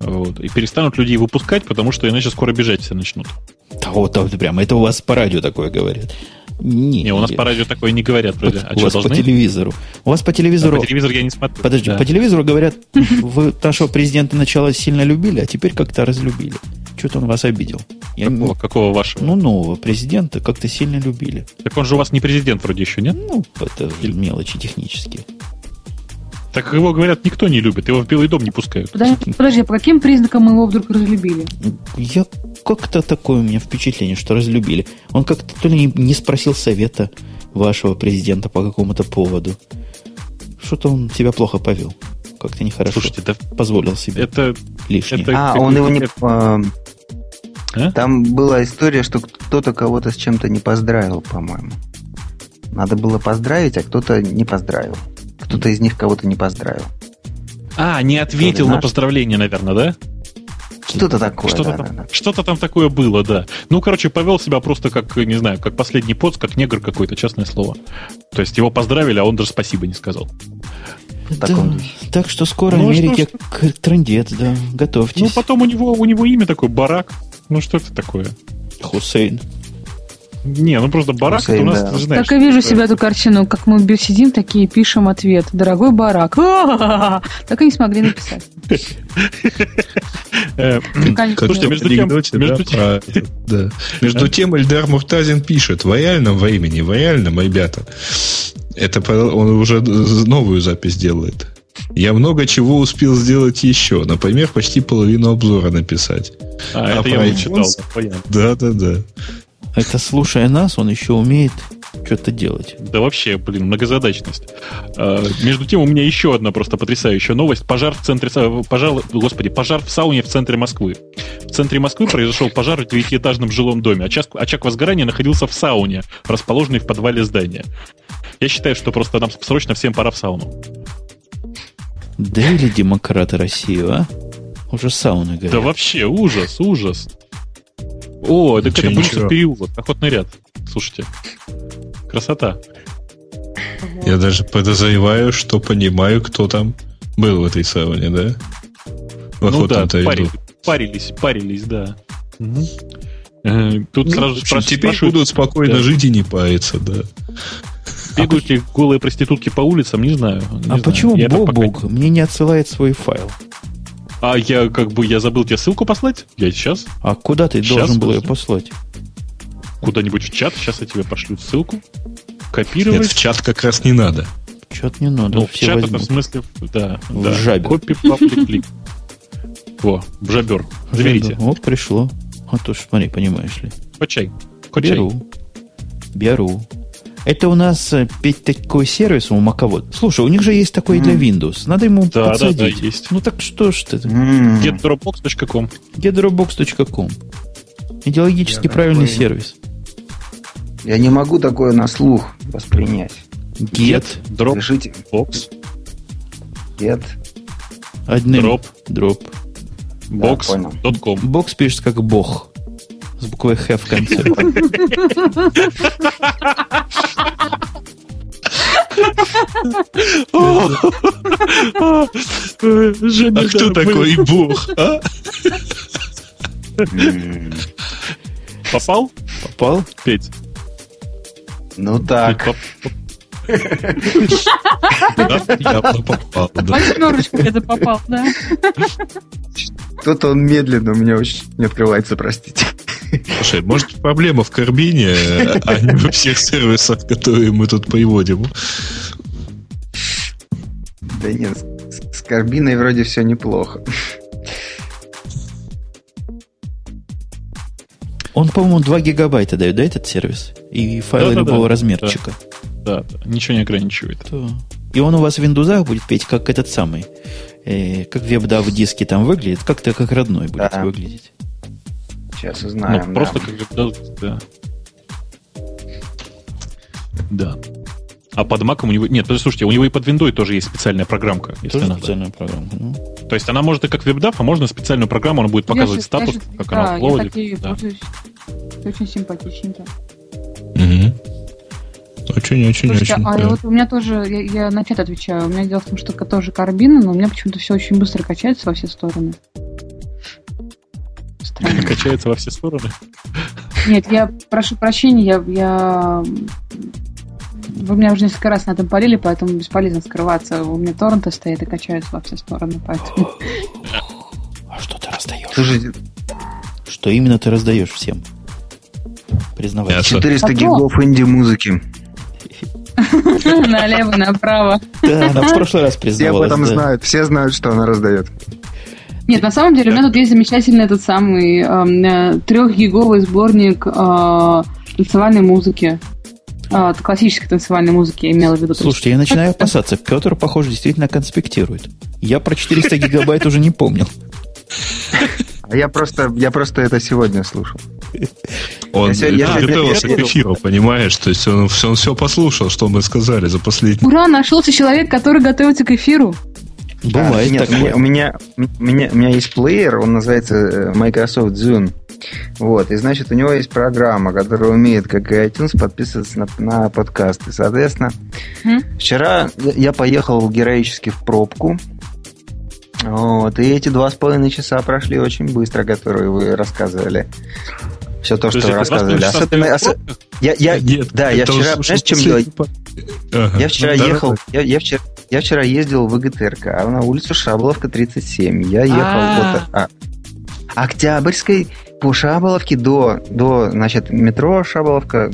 вот, и перестанут людей выпускать, потому что иначе скоро бежать все начнут. Да вот, вот прямо, это у вас по радио такое говорят. Не, не, у нас по радио такое не говорят. По, а у вас должны? по телевизору. У вас по телевизору... А по телевизору я не смотрю. Подожди, да. по телевизору говорят, [LAUGHS] вы нашего президента начала сильно любили, а теперь как-то разлюбили. Что-то он вас обидел. Я какого, не... какого вашего? Ну, нового президента как-то сильно любили. Так он же у вас не президент вроде еще, нет? Ну, это Или... мелочи технические. Так его, говорят, никто не любит, его в Белый дом не пускают. Подожди, подожди, по каким признакам его вдруг разлюбили? Я как-то такое у меня впечатление, что разлюбили. Он как-то то ли не спросил совета вашего президента по какому-то поводу. Что-то он себя плохо повел. Как-то нехорошо. Слушайте, да позволил себе это лишнее. Это, а, он его не... А? Там была история, что кто-то кого-то с чем-то не поздравил, по-моему. Надо было поздравить, а кто-то не поздравил. Кто-то из них кого-то не поздравил. А, не ответил на поздравление, наверное, да? Что-то такое. Что-то, да, там, да, да. что-то там такое было, да. Ну, короче, повел себя просто как, не знаю, как последний поц, как негр какой-то, честное слово. То есть его поздравили, а он даже спасибо не сказал. Да, так что скоро ну, Америке что, трендец, да, готовьтесь. Ну, потом у него, у него имя такое, Барак. Ну, что это такое? Хусейн. Не, ну просто барак Хусейн, это у нас, да. ты знаешь. Так и вижу себе эту картину, как мы сидим такие, пишем ответ. Дорогой барак. [LAUGHS] Так и не смогли написать. [LAUGHS] Э, Слушайте, между тем, [LAUGHS] между тем Эльдар Муртазин пишет, в реальном времени, в реальном, ребята, это он уже новую запись делает. Я много чего успел сделать еще. Например, почти половину обзора написать. А, а это я iPhones... читал. Да, да, да. Это слушая нас, он еще умеет что-то делать. Да вообще, блин, многозадачность. А, между тем, у меня еще одна просто потрясающая новость. Пожар в центре... Пожар, господи, пожар в сауне в центре Москвы. В центре Москвы произошел пожар в девятиэтажном жилом доме. Очаг, очаг возгорания находился в сауне, расположенной в подвале здания. Я считаю, что просто нам срочно всем пора в сауну. Да или демократы России, а? Уже сауны говорят. Да вообще, ужас, ужас. О, это какой-то Брюсов переулок, охотный ряд. Слушайте, красота. Я даже подозреваю, что понимаю, кто там был в этой сауне, да? В ну да, пари, парились, парились, да. Угу. Тут ну, сразу общем, теперь будут спокойно да. жить и не париться, да. Бегают а ли голые проститутки по улицам, не знаю. Не а знаю. почему Бобук пока... мне не отсылает свой файл? А я как бы, я забыл тебе ссылку послать? Я сейчас. А куда ты сейчас должен был ее послать? Куда-нибудь в чат, сейчас я тебе пошлю ссылку. Копировать. Нет, в чат как раз не надо. В чат не надо. Ну, в чат это в смысле, да. В да. жабе. Копи, паблик. Во, жабер. Заберите. Вот пришло. А то ж, смотри, понимаешь ли. Почай. Кочай. Беру. Беру. Это у нас э, Петь такой сервис у Маковод. Слушай, у них же есть такой mm. для Windows. Надо ему да, подсадить. Да, да, есть. Ну так что ж ты? Mm. Getdropbox.com Getdropbox.com Идеологически Я правильный такой... сервис. Я не могу такое на слух воспринять. Get, Dropbox. Get. Одним. Drop. Drop. Box.com. Бокс пишется как бог. С буквой Х в конце. А кто такой бог, а? Попал? Попал? Петь. Ну так. Явно попал. Восьмерочку где-то попал, да? Кто-то он медленно у меня очень не открывается, простите. Слушай, может проблема в карбине, а не во всех сервисах, которые мы тут приводим? Да нет, с карбиной вроде все неплохо. Он, по-моему, 2 гигабайта дает, да, этот сервис? И файлы да, любого да, размерчика. Да, да, ничего не ограничивает. Да. И он у вас в Windows будет петь, как этот самый, э, как WebDAV диски там выглядит, как-то как родной будет да. выглядеть. Сейчас узнаем. Ну, просто да. как WebDAV, да. Да. А под Mac у него... Нет, слушайте, у него и под Windows тоже есть специальная программка. Если тоже надо. специальная программа. Ну. То есть она может и как WebDAV, а можно специальную программу, она будет показывать я статус, я как да, она uploadит. Я да. Очень симпатичненько. Угу. Очень, очень, Слушайте, очень. А да. вот у меня тоже, я, я на чат отвечаю, у меня дело в том, что тоже карбина, но у меня почему-то все очень быстро качается во все стороны. Странно. [LAUGHS] Качается во все стороны? Нет, я прошу прощения, я, я вы меня уже несколько раз на этом полили, поэтому бесполезно скрываться. У меня торренты стоят и качаются во все стороны, поэтому... А что ты раздаешь? Слушайте, что именно ты раздаешь всем? Признавайся. 400 а гигов инди-музыки. [LAUGHS] Налево, направо. Да, она в прошлый раз признавалась. Все об этом знают, все знают, что она раздает. Нет, на самом деле у меня тут есть замечательный этот самый э, трехгиговый сборник э, танцевальной музыки а, классической танцевальной музыки я имела в виду. Слушайте, я начинаю опасаться. Петр, похоже, действительно конспектирует. Я про 400 гигабайт уже не помнил. А я просто, я просто это сегодня слушал. [LAUGHS] Он к эфиру, понимаешь? То есть он, он все послушал, что мы сказали за последний... Ура, нашелся человек, который готовится к эфиру. Бывает а, нет, такое. У меня, у, меня, у меня есть плеер, он называется э, Microsoft Zune. Вот, и значит, у него есть программа, которая умеет, как и iTunes, подписываться на, на подкасты. Соответственно, mm? вчера я поехал героически в пробку. Вот, и эти два с половиной часа прошли очень быстро, которые вы рассказывали. Все то, что вы рассказывали. Особенно, ос... я, я, Нет, да, я вчера, знаешь, чем делать? Ага, я вчера ну, ехал, я, я, вчера, я вчера ездил в ИГТРК, а на улицу Шаболовка 37. Я ехал А-а-а. вот... А, Октябрьской по Шаболовке до, до, значит, метро Шаболовка,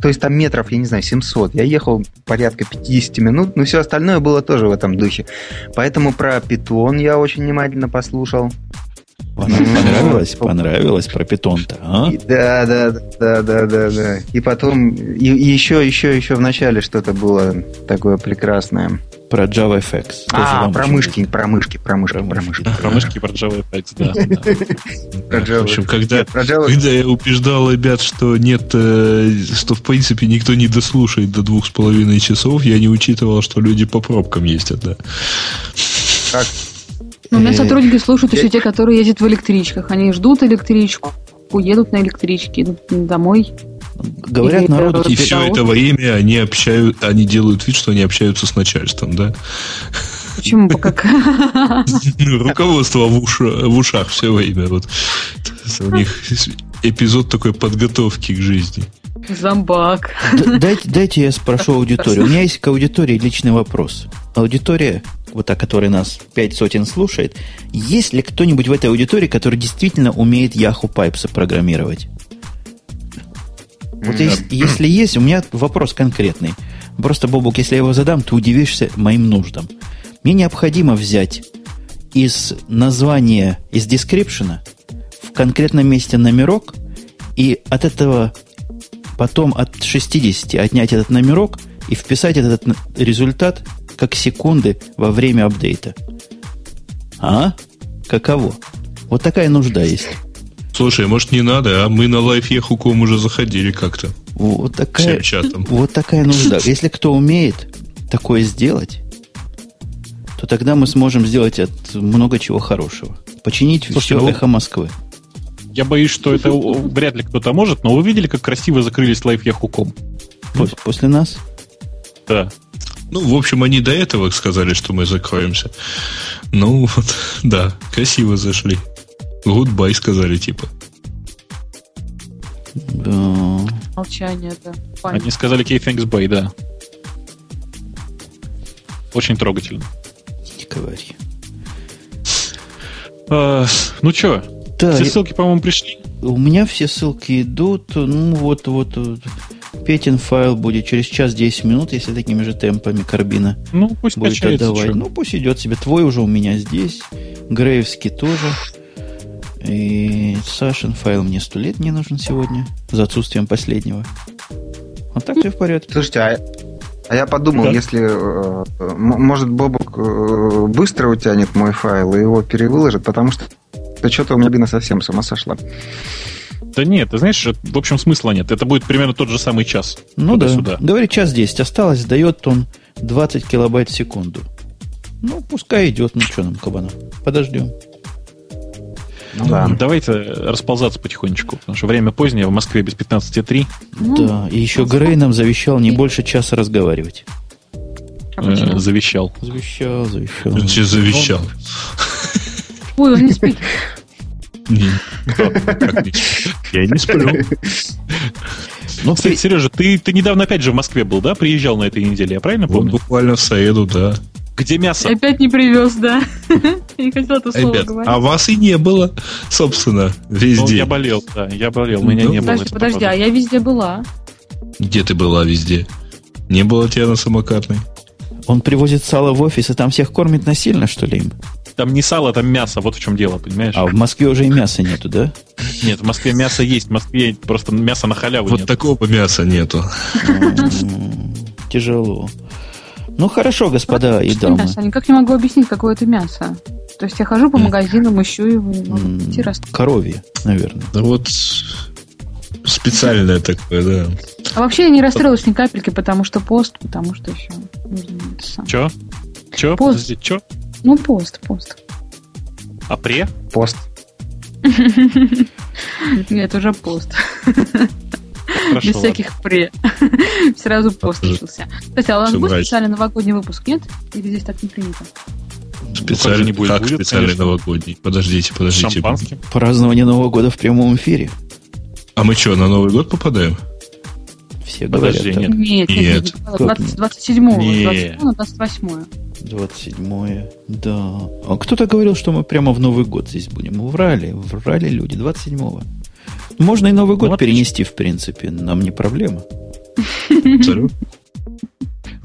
то есть там метров, я не знаю, 700. Я ехал порядка 50 минут, но все остальное было тоже в этом духе. Поэтому про питон я очень внимательно послушал. Понравилось, понравилось про питон-то, а? Да, да, да, да, да, да. И потом, и, и еще, еще, еще в начале что-то было такое прекрасное. Про JavaFX. А, про мышки, про мышки, про мышки, про мышки. Про мышки, [LAUGHS] про JavaFX, да. В общем, когда я убеждал ребят, что нет, э, что в принципе никто не дослушает до двух с половиной часов, я не учитывал, что люди по пробкам ездят, да. Как? Ну, у меня сотрудники слушают еще те, которые ездят в электричках. Они ждут электричку, едут на электричке, идут домой. Говорят, народ... И все это время они общают, они делают вид, что они общаются с начальством, да? Почему? Как? [LAUGHS] Ну, руководство в, уш, в ушах все время. Вот. У них эпизод такой подготовки к жизни. Зомбак. Дайте, дайте я спрошу аудиторию. У меня есть к аудитории личный вопрос. Аудитория, вот та, которая нас пять сотен слушает, есть ли кто-нибудь в этой аудитории, который действительно умеет Yahoo Pipes программировать? Вот mm если, если есть, у меня вопрос конкретный. Просто, Бобук, если я его задам, ты удивишься моим нуждам. Мне необходимо взять из названия, из дескрипшена в конкретном месте номерок и от этого потом от 60 отнять этот номерок и вписать этот результат как секунды во время апдейта. А? Каково? Вот такая нужда есть. Слушай, может не надо, а мы на лайфехуком уже заходили как-то. Вот такая, [LAUGHS] вот такая нужда. [LAUGHS] Если кто умеет такое сделать, то тогда мы сможем сделать от много чего хорошего. Починить Слушай, все ну, эхо Москвы. Я боюсь, что это вряд ли кто-то может, но вы видели, как красиво закрылись лайфехуком? После, после нас? Да. Ну, в общем, они до этого сказали, что мы закроемся. Ну, вот, [LAUGHS] да, красиво зашли. Goodbye сказали, типа. Да. Молчание, да. Память. Они сказали Key Thanks Bye, да. Очень трогательно. Не говори. А, ну что, да, все ссылки, по-моему, пришли. у меня все ссылки идут, ну вот, вот, вот Петин файл будет через час 10 минут, если такими же темпами карбина ну, пусть будет отдавать. Что? Ну, пусть идет себе. Твой уже у меня здесь. Греевский тоже. И Сашин файл мне сто лет не нужен сегодня. За отсутствием последнего. Вот так все в порядке. Слушайте, а, а я подумал, да. если э, может Бобок э, быстро утянет мой файл и его перевыложит, потому что что-то у меня бина совсем с ума сошла. Да нет, ты знаешь, в общем смысла нет. Это будет примерно тот же самый час. Ну да. Сюда. Говорит, час 10 осталось, дает он 20 килобайт в секунду. Ну, пускай идет, ну что нам, кабана. Подождем. Ну, да. Давайте расползаться потихонечку, потому что время позднее, в Москве без 15.3. Ну, да, и еще Грей нам завещал не больше часа разговаривать. А э, завещал. Завещал, завещал. Завещал. Ой, он не спит. Я не сплю. Ну, кстати, Сережа, ты, ты недавно опять же в Москве был, да? Приезжал на этой неделе, я правильно помню? Вот буквально в среду, да. Где мясо? Опять не привез, да. [LAUGHS] Я не хотел это слово Ребят, говорить. А вас и не было, собственно, везде. Ну, я болел, да, я болел, меня ну, не было. Подожди, подожди, а я везде была. Где ты была везде? Не было тебя на самокатной? Он привозит сало в офис и там всех кормит насильно, что ли, им? Там не сало, там мясо, вот в чем дело, понимаешь? А в Москве уже и мяса нету, да? Нет, в Москве мясо есть, в Москве просто мясо на халяву Вот нет. такого мяса нету. Тяжело. Ну хорошо, господа и дамы. Мясо? Никак не могу объяснить, какое это мясо. То есть я хожу по магазинам, ищу его, не могу найти Коровье, наверное. Да вот специальное такое, да. А вообще я не расстроилась ни капельки, потому что пост, потому что еще Че? Че? Пост. Подожди, че? Ну, пост, пост. А пре? Пост. [LAUGHS] Нет, уже пост. Без всяких пре. [LAUGHS] Сразу пост начался. Кстати, а у нас будет специальный новогодний выпуск, нет? Или здесь так не принято? Специальный не будет. Как будет, специальный конечно. новогодний? Подождите, подождите. Шампанским? Празднование Нового года в прямом эфире. А мы что, на Новый год попадаем? Все Подожди, говорят. Нет, нет, нет. нет 27 на 28 27 да. А кто-то говорил, что мы прямо в Новый год здесь будем. Врали, врали люди. 27-го. Можно и Новый год ну, перенести, в принципе. Нам не проблема.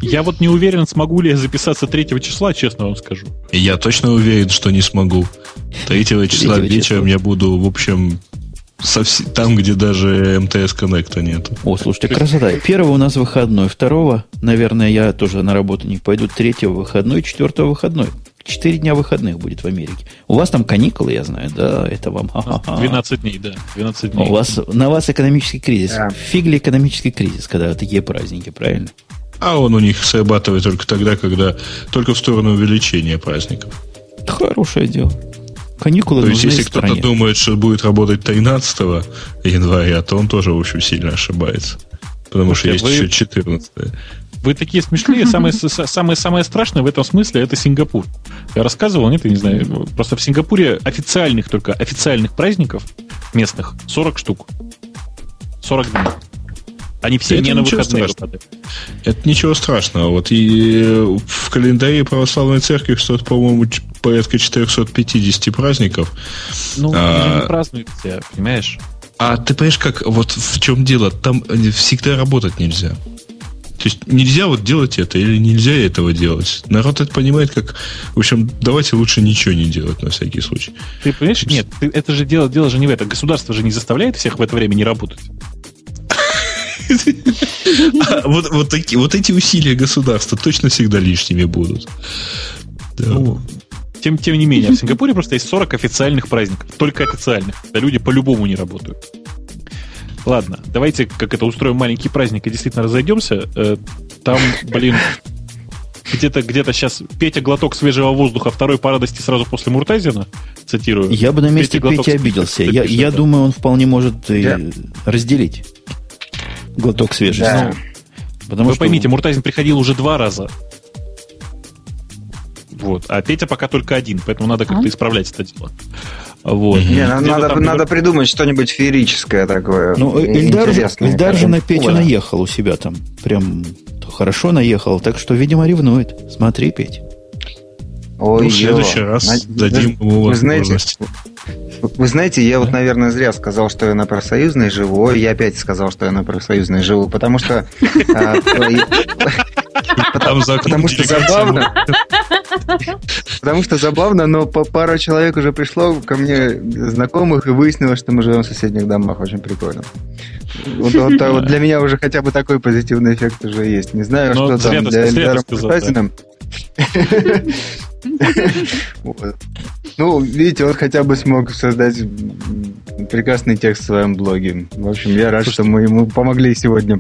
Я вот не уверен, смогу ли я записаться 3 числа, честно вам скажу. Я точно уверен, что не смогу. 3 числа вечером я буду, в общем, Совсем, там, где даже МТС коннекта нет. О, слушайте, красота. Первого у нас выходной, второго, наверное, я тоже на работу не пойду, третьего выходной, четвертого выходной. Четыре дня выходных будет в Америке. У вас там каникулы, я знаю, да, это вам. 12 дней, да, 12 дней. У вас, на вас экономический кризис. Да. Фигли экономический кризис, когда такие праздники, правильно? А он у них срабатывает только тогда, когда только в сторону увеличения праздников. Хорошее дело. Каникулы То есть, если кто-то думает, что будет работать 13 января, то он тоже, в общем, сильно ошибается. Потому Слушайте, что есть вы... еще 14 вы такие смешные. Самое, самое, самое страшное в этом смысле это Сингапур. Я рассказывал, нет, я не знаю. Просто в Сингапуре официальных только официальных праздников местных 40 штук. 40 дней. Они все это не на выходные выпадают. Это ничего страшного. Вот и в календаре православной церкви что-то, по-моему, порядка 450 праздников. Ну, а, не празднуют все, понимаешь? А ты понимаешь, как вот в чем дело? Там всегда работать нельзя. То есть нельзя вот делать это или нельзя этого делать. Народ это понимает как, в общем, давайте лучше ничего не делать на всякий случай. Ты понимаешь? Нет, ты, это же дело, дело же не в этом. Государство же не заставляет всех в это время не работать. Вот, вот, такие, вот эти усилия государства точно всегда лишними будут. Да. Ну, тем, тем не менее, в Сингапуре просто есть 40 официальных праздников. Только официальных. Да люди по-любому не работают. Ладно, давайте как это устроим маленький праздник и действительно разойдемся. Э, там, блин, где-то где сейчас Петя глоток свежего воздуха, второй по радости сразу после Муртазина, цитирую. Я бы на месте Пети обиделся. Я, я думаю, он вполне может и разделить глоток свежести. Да. Ну, потому Вы что... поймите, Муртазин приходил уже два раза. Вот. А Петя пока только один, поэтому надо как-то а? исправлять это дело. Вот. Не, надо, там, надо придумать что-нибудь феерическое такое. Ну, Ильдар, Ильдар же на Петю Оля. наехал у себя там. Прям хорошо наехал. Так что, видимо, ревнует. Смотри, Петь. Ой, ну, в следующий ё. раз дадим ему вы знаете, вы знаете, я вот, наверное, зря сказал, что я на профсоюзной живу. Ой, я опять сказал, что я на профсоюзной живу, потому что... А, потому что забавно. Потому что забавно, но пара человек уже пришло ко мне знакомых и выяснилось, что мы живем в соседних домах. Очень прикольно. Вот, вот, вот для меня уже хотя бы такой позитивный эффект уже есть. Не знаю, но что там для Эльдара. [LAUGHS] Ну, видите, он хотя бы смог создать прекрасный текст в своем блоге. В общем, я рад, что мы ему помогли сегодня.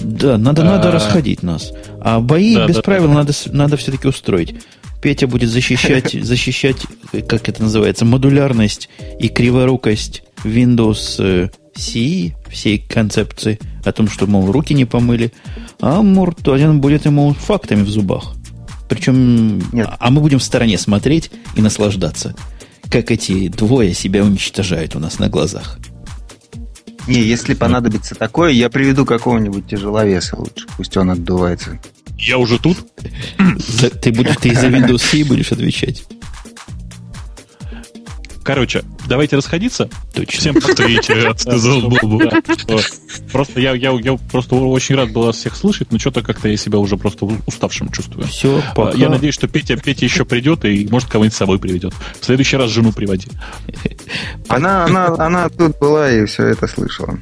Да, надо, надо а. расходить нас. А бои без правил надо, надо все-таки устроить. Петя будет защищать, [LAUGHS] защищать, как это называется, модулярность и криворукость Windows CE, всей концепции о том, что, мол, руки не помыли. А Муртазин будет ему фактами в зубах. Причем, Нет. а мы будем в стороне смотреть и наслаждаться, как эти двое себя уничтожают у нас на глазах. Не, если понадобится такое, я приведу какого-нибудь тяжеловеса лучше. Пусть он отдувается. Я уже тут? Ты, будешь, ты из-за Windows C будешь отвечать. Короче, давайте расходиться. Точно. Всем повторите, сказал Бобу. Просто я, я, я просто очень рад был вас всех слышать, но что-то как-то я себя уже просто уставшим чувствую. Все, пока. Я надеюсь, что Петя, Петя еще придет и, может, кого-нибудь с собой приведет. В следующий раз жену приводи. Она, она, она тут была и все это слышала.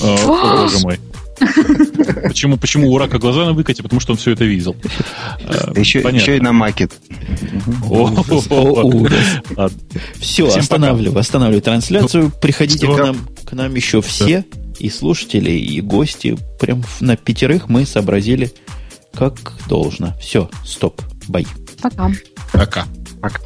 О, боже мой. [LAUGHS] Почему, почему у рака глаза на выкате? Потому что он все это видел. Еще, еще и на макет. Все, останавливаю, останавливаю трансляцию. Приходите к нам, к нам еще все, и слушатели, и гости. Прям на пятерых мы сообразили, как должно. Все, стоп, бай. Пока. Пока. Пока.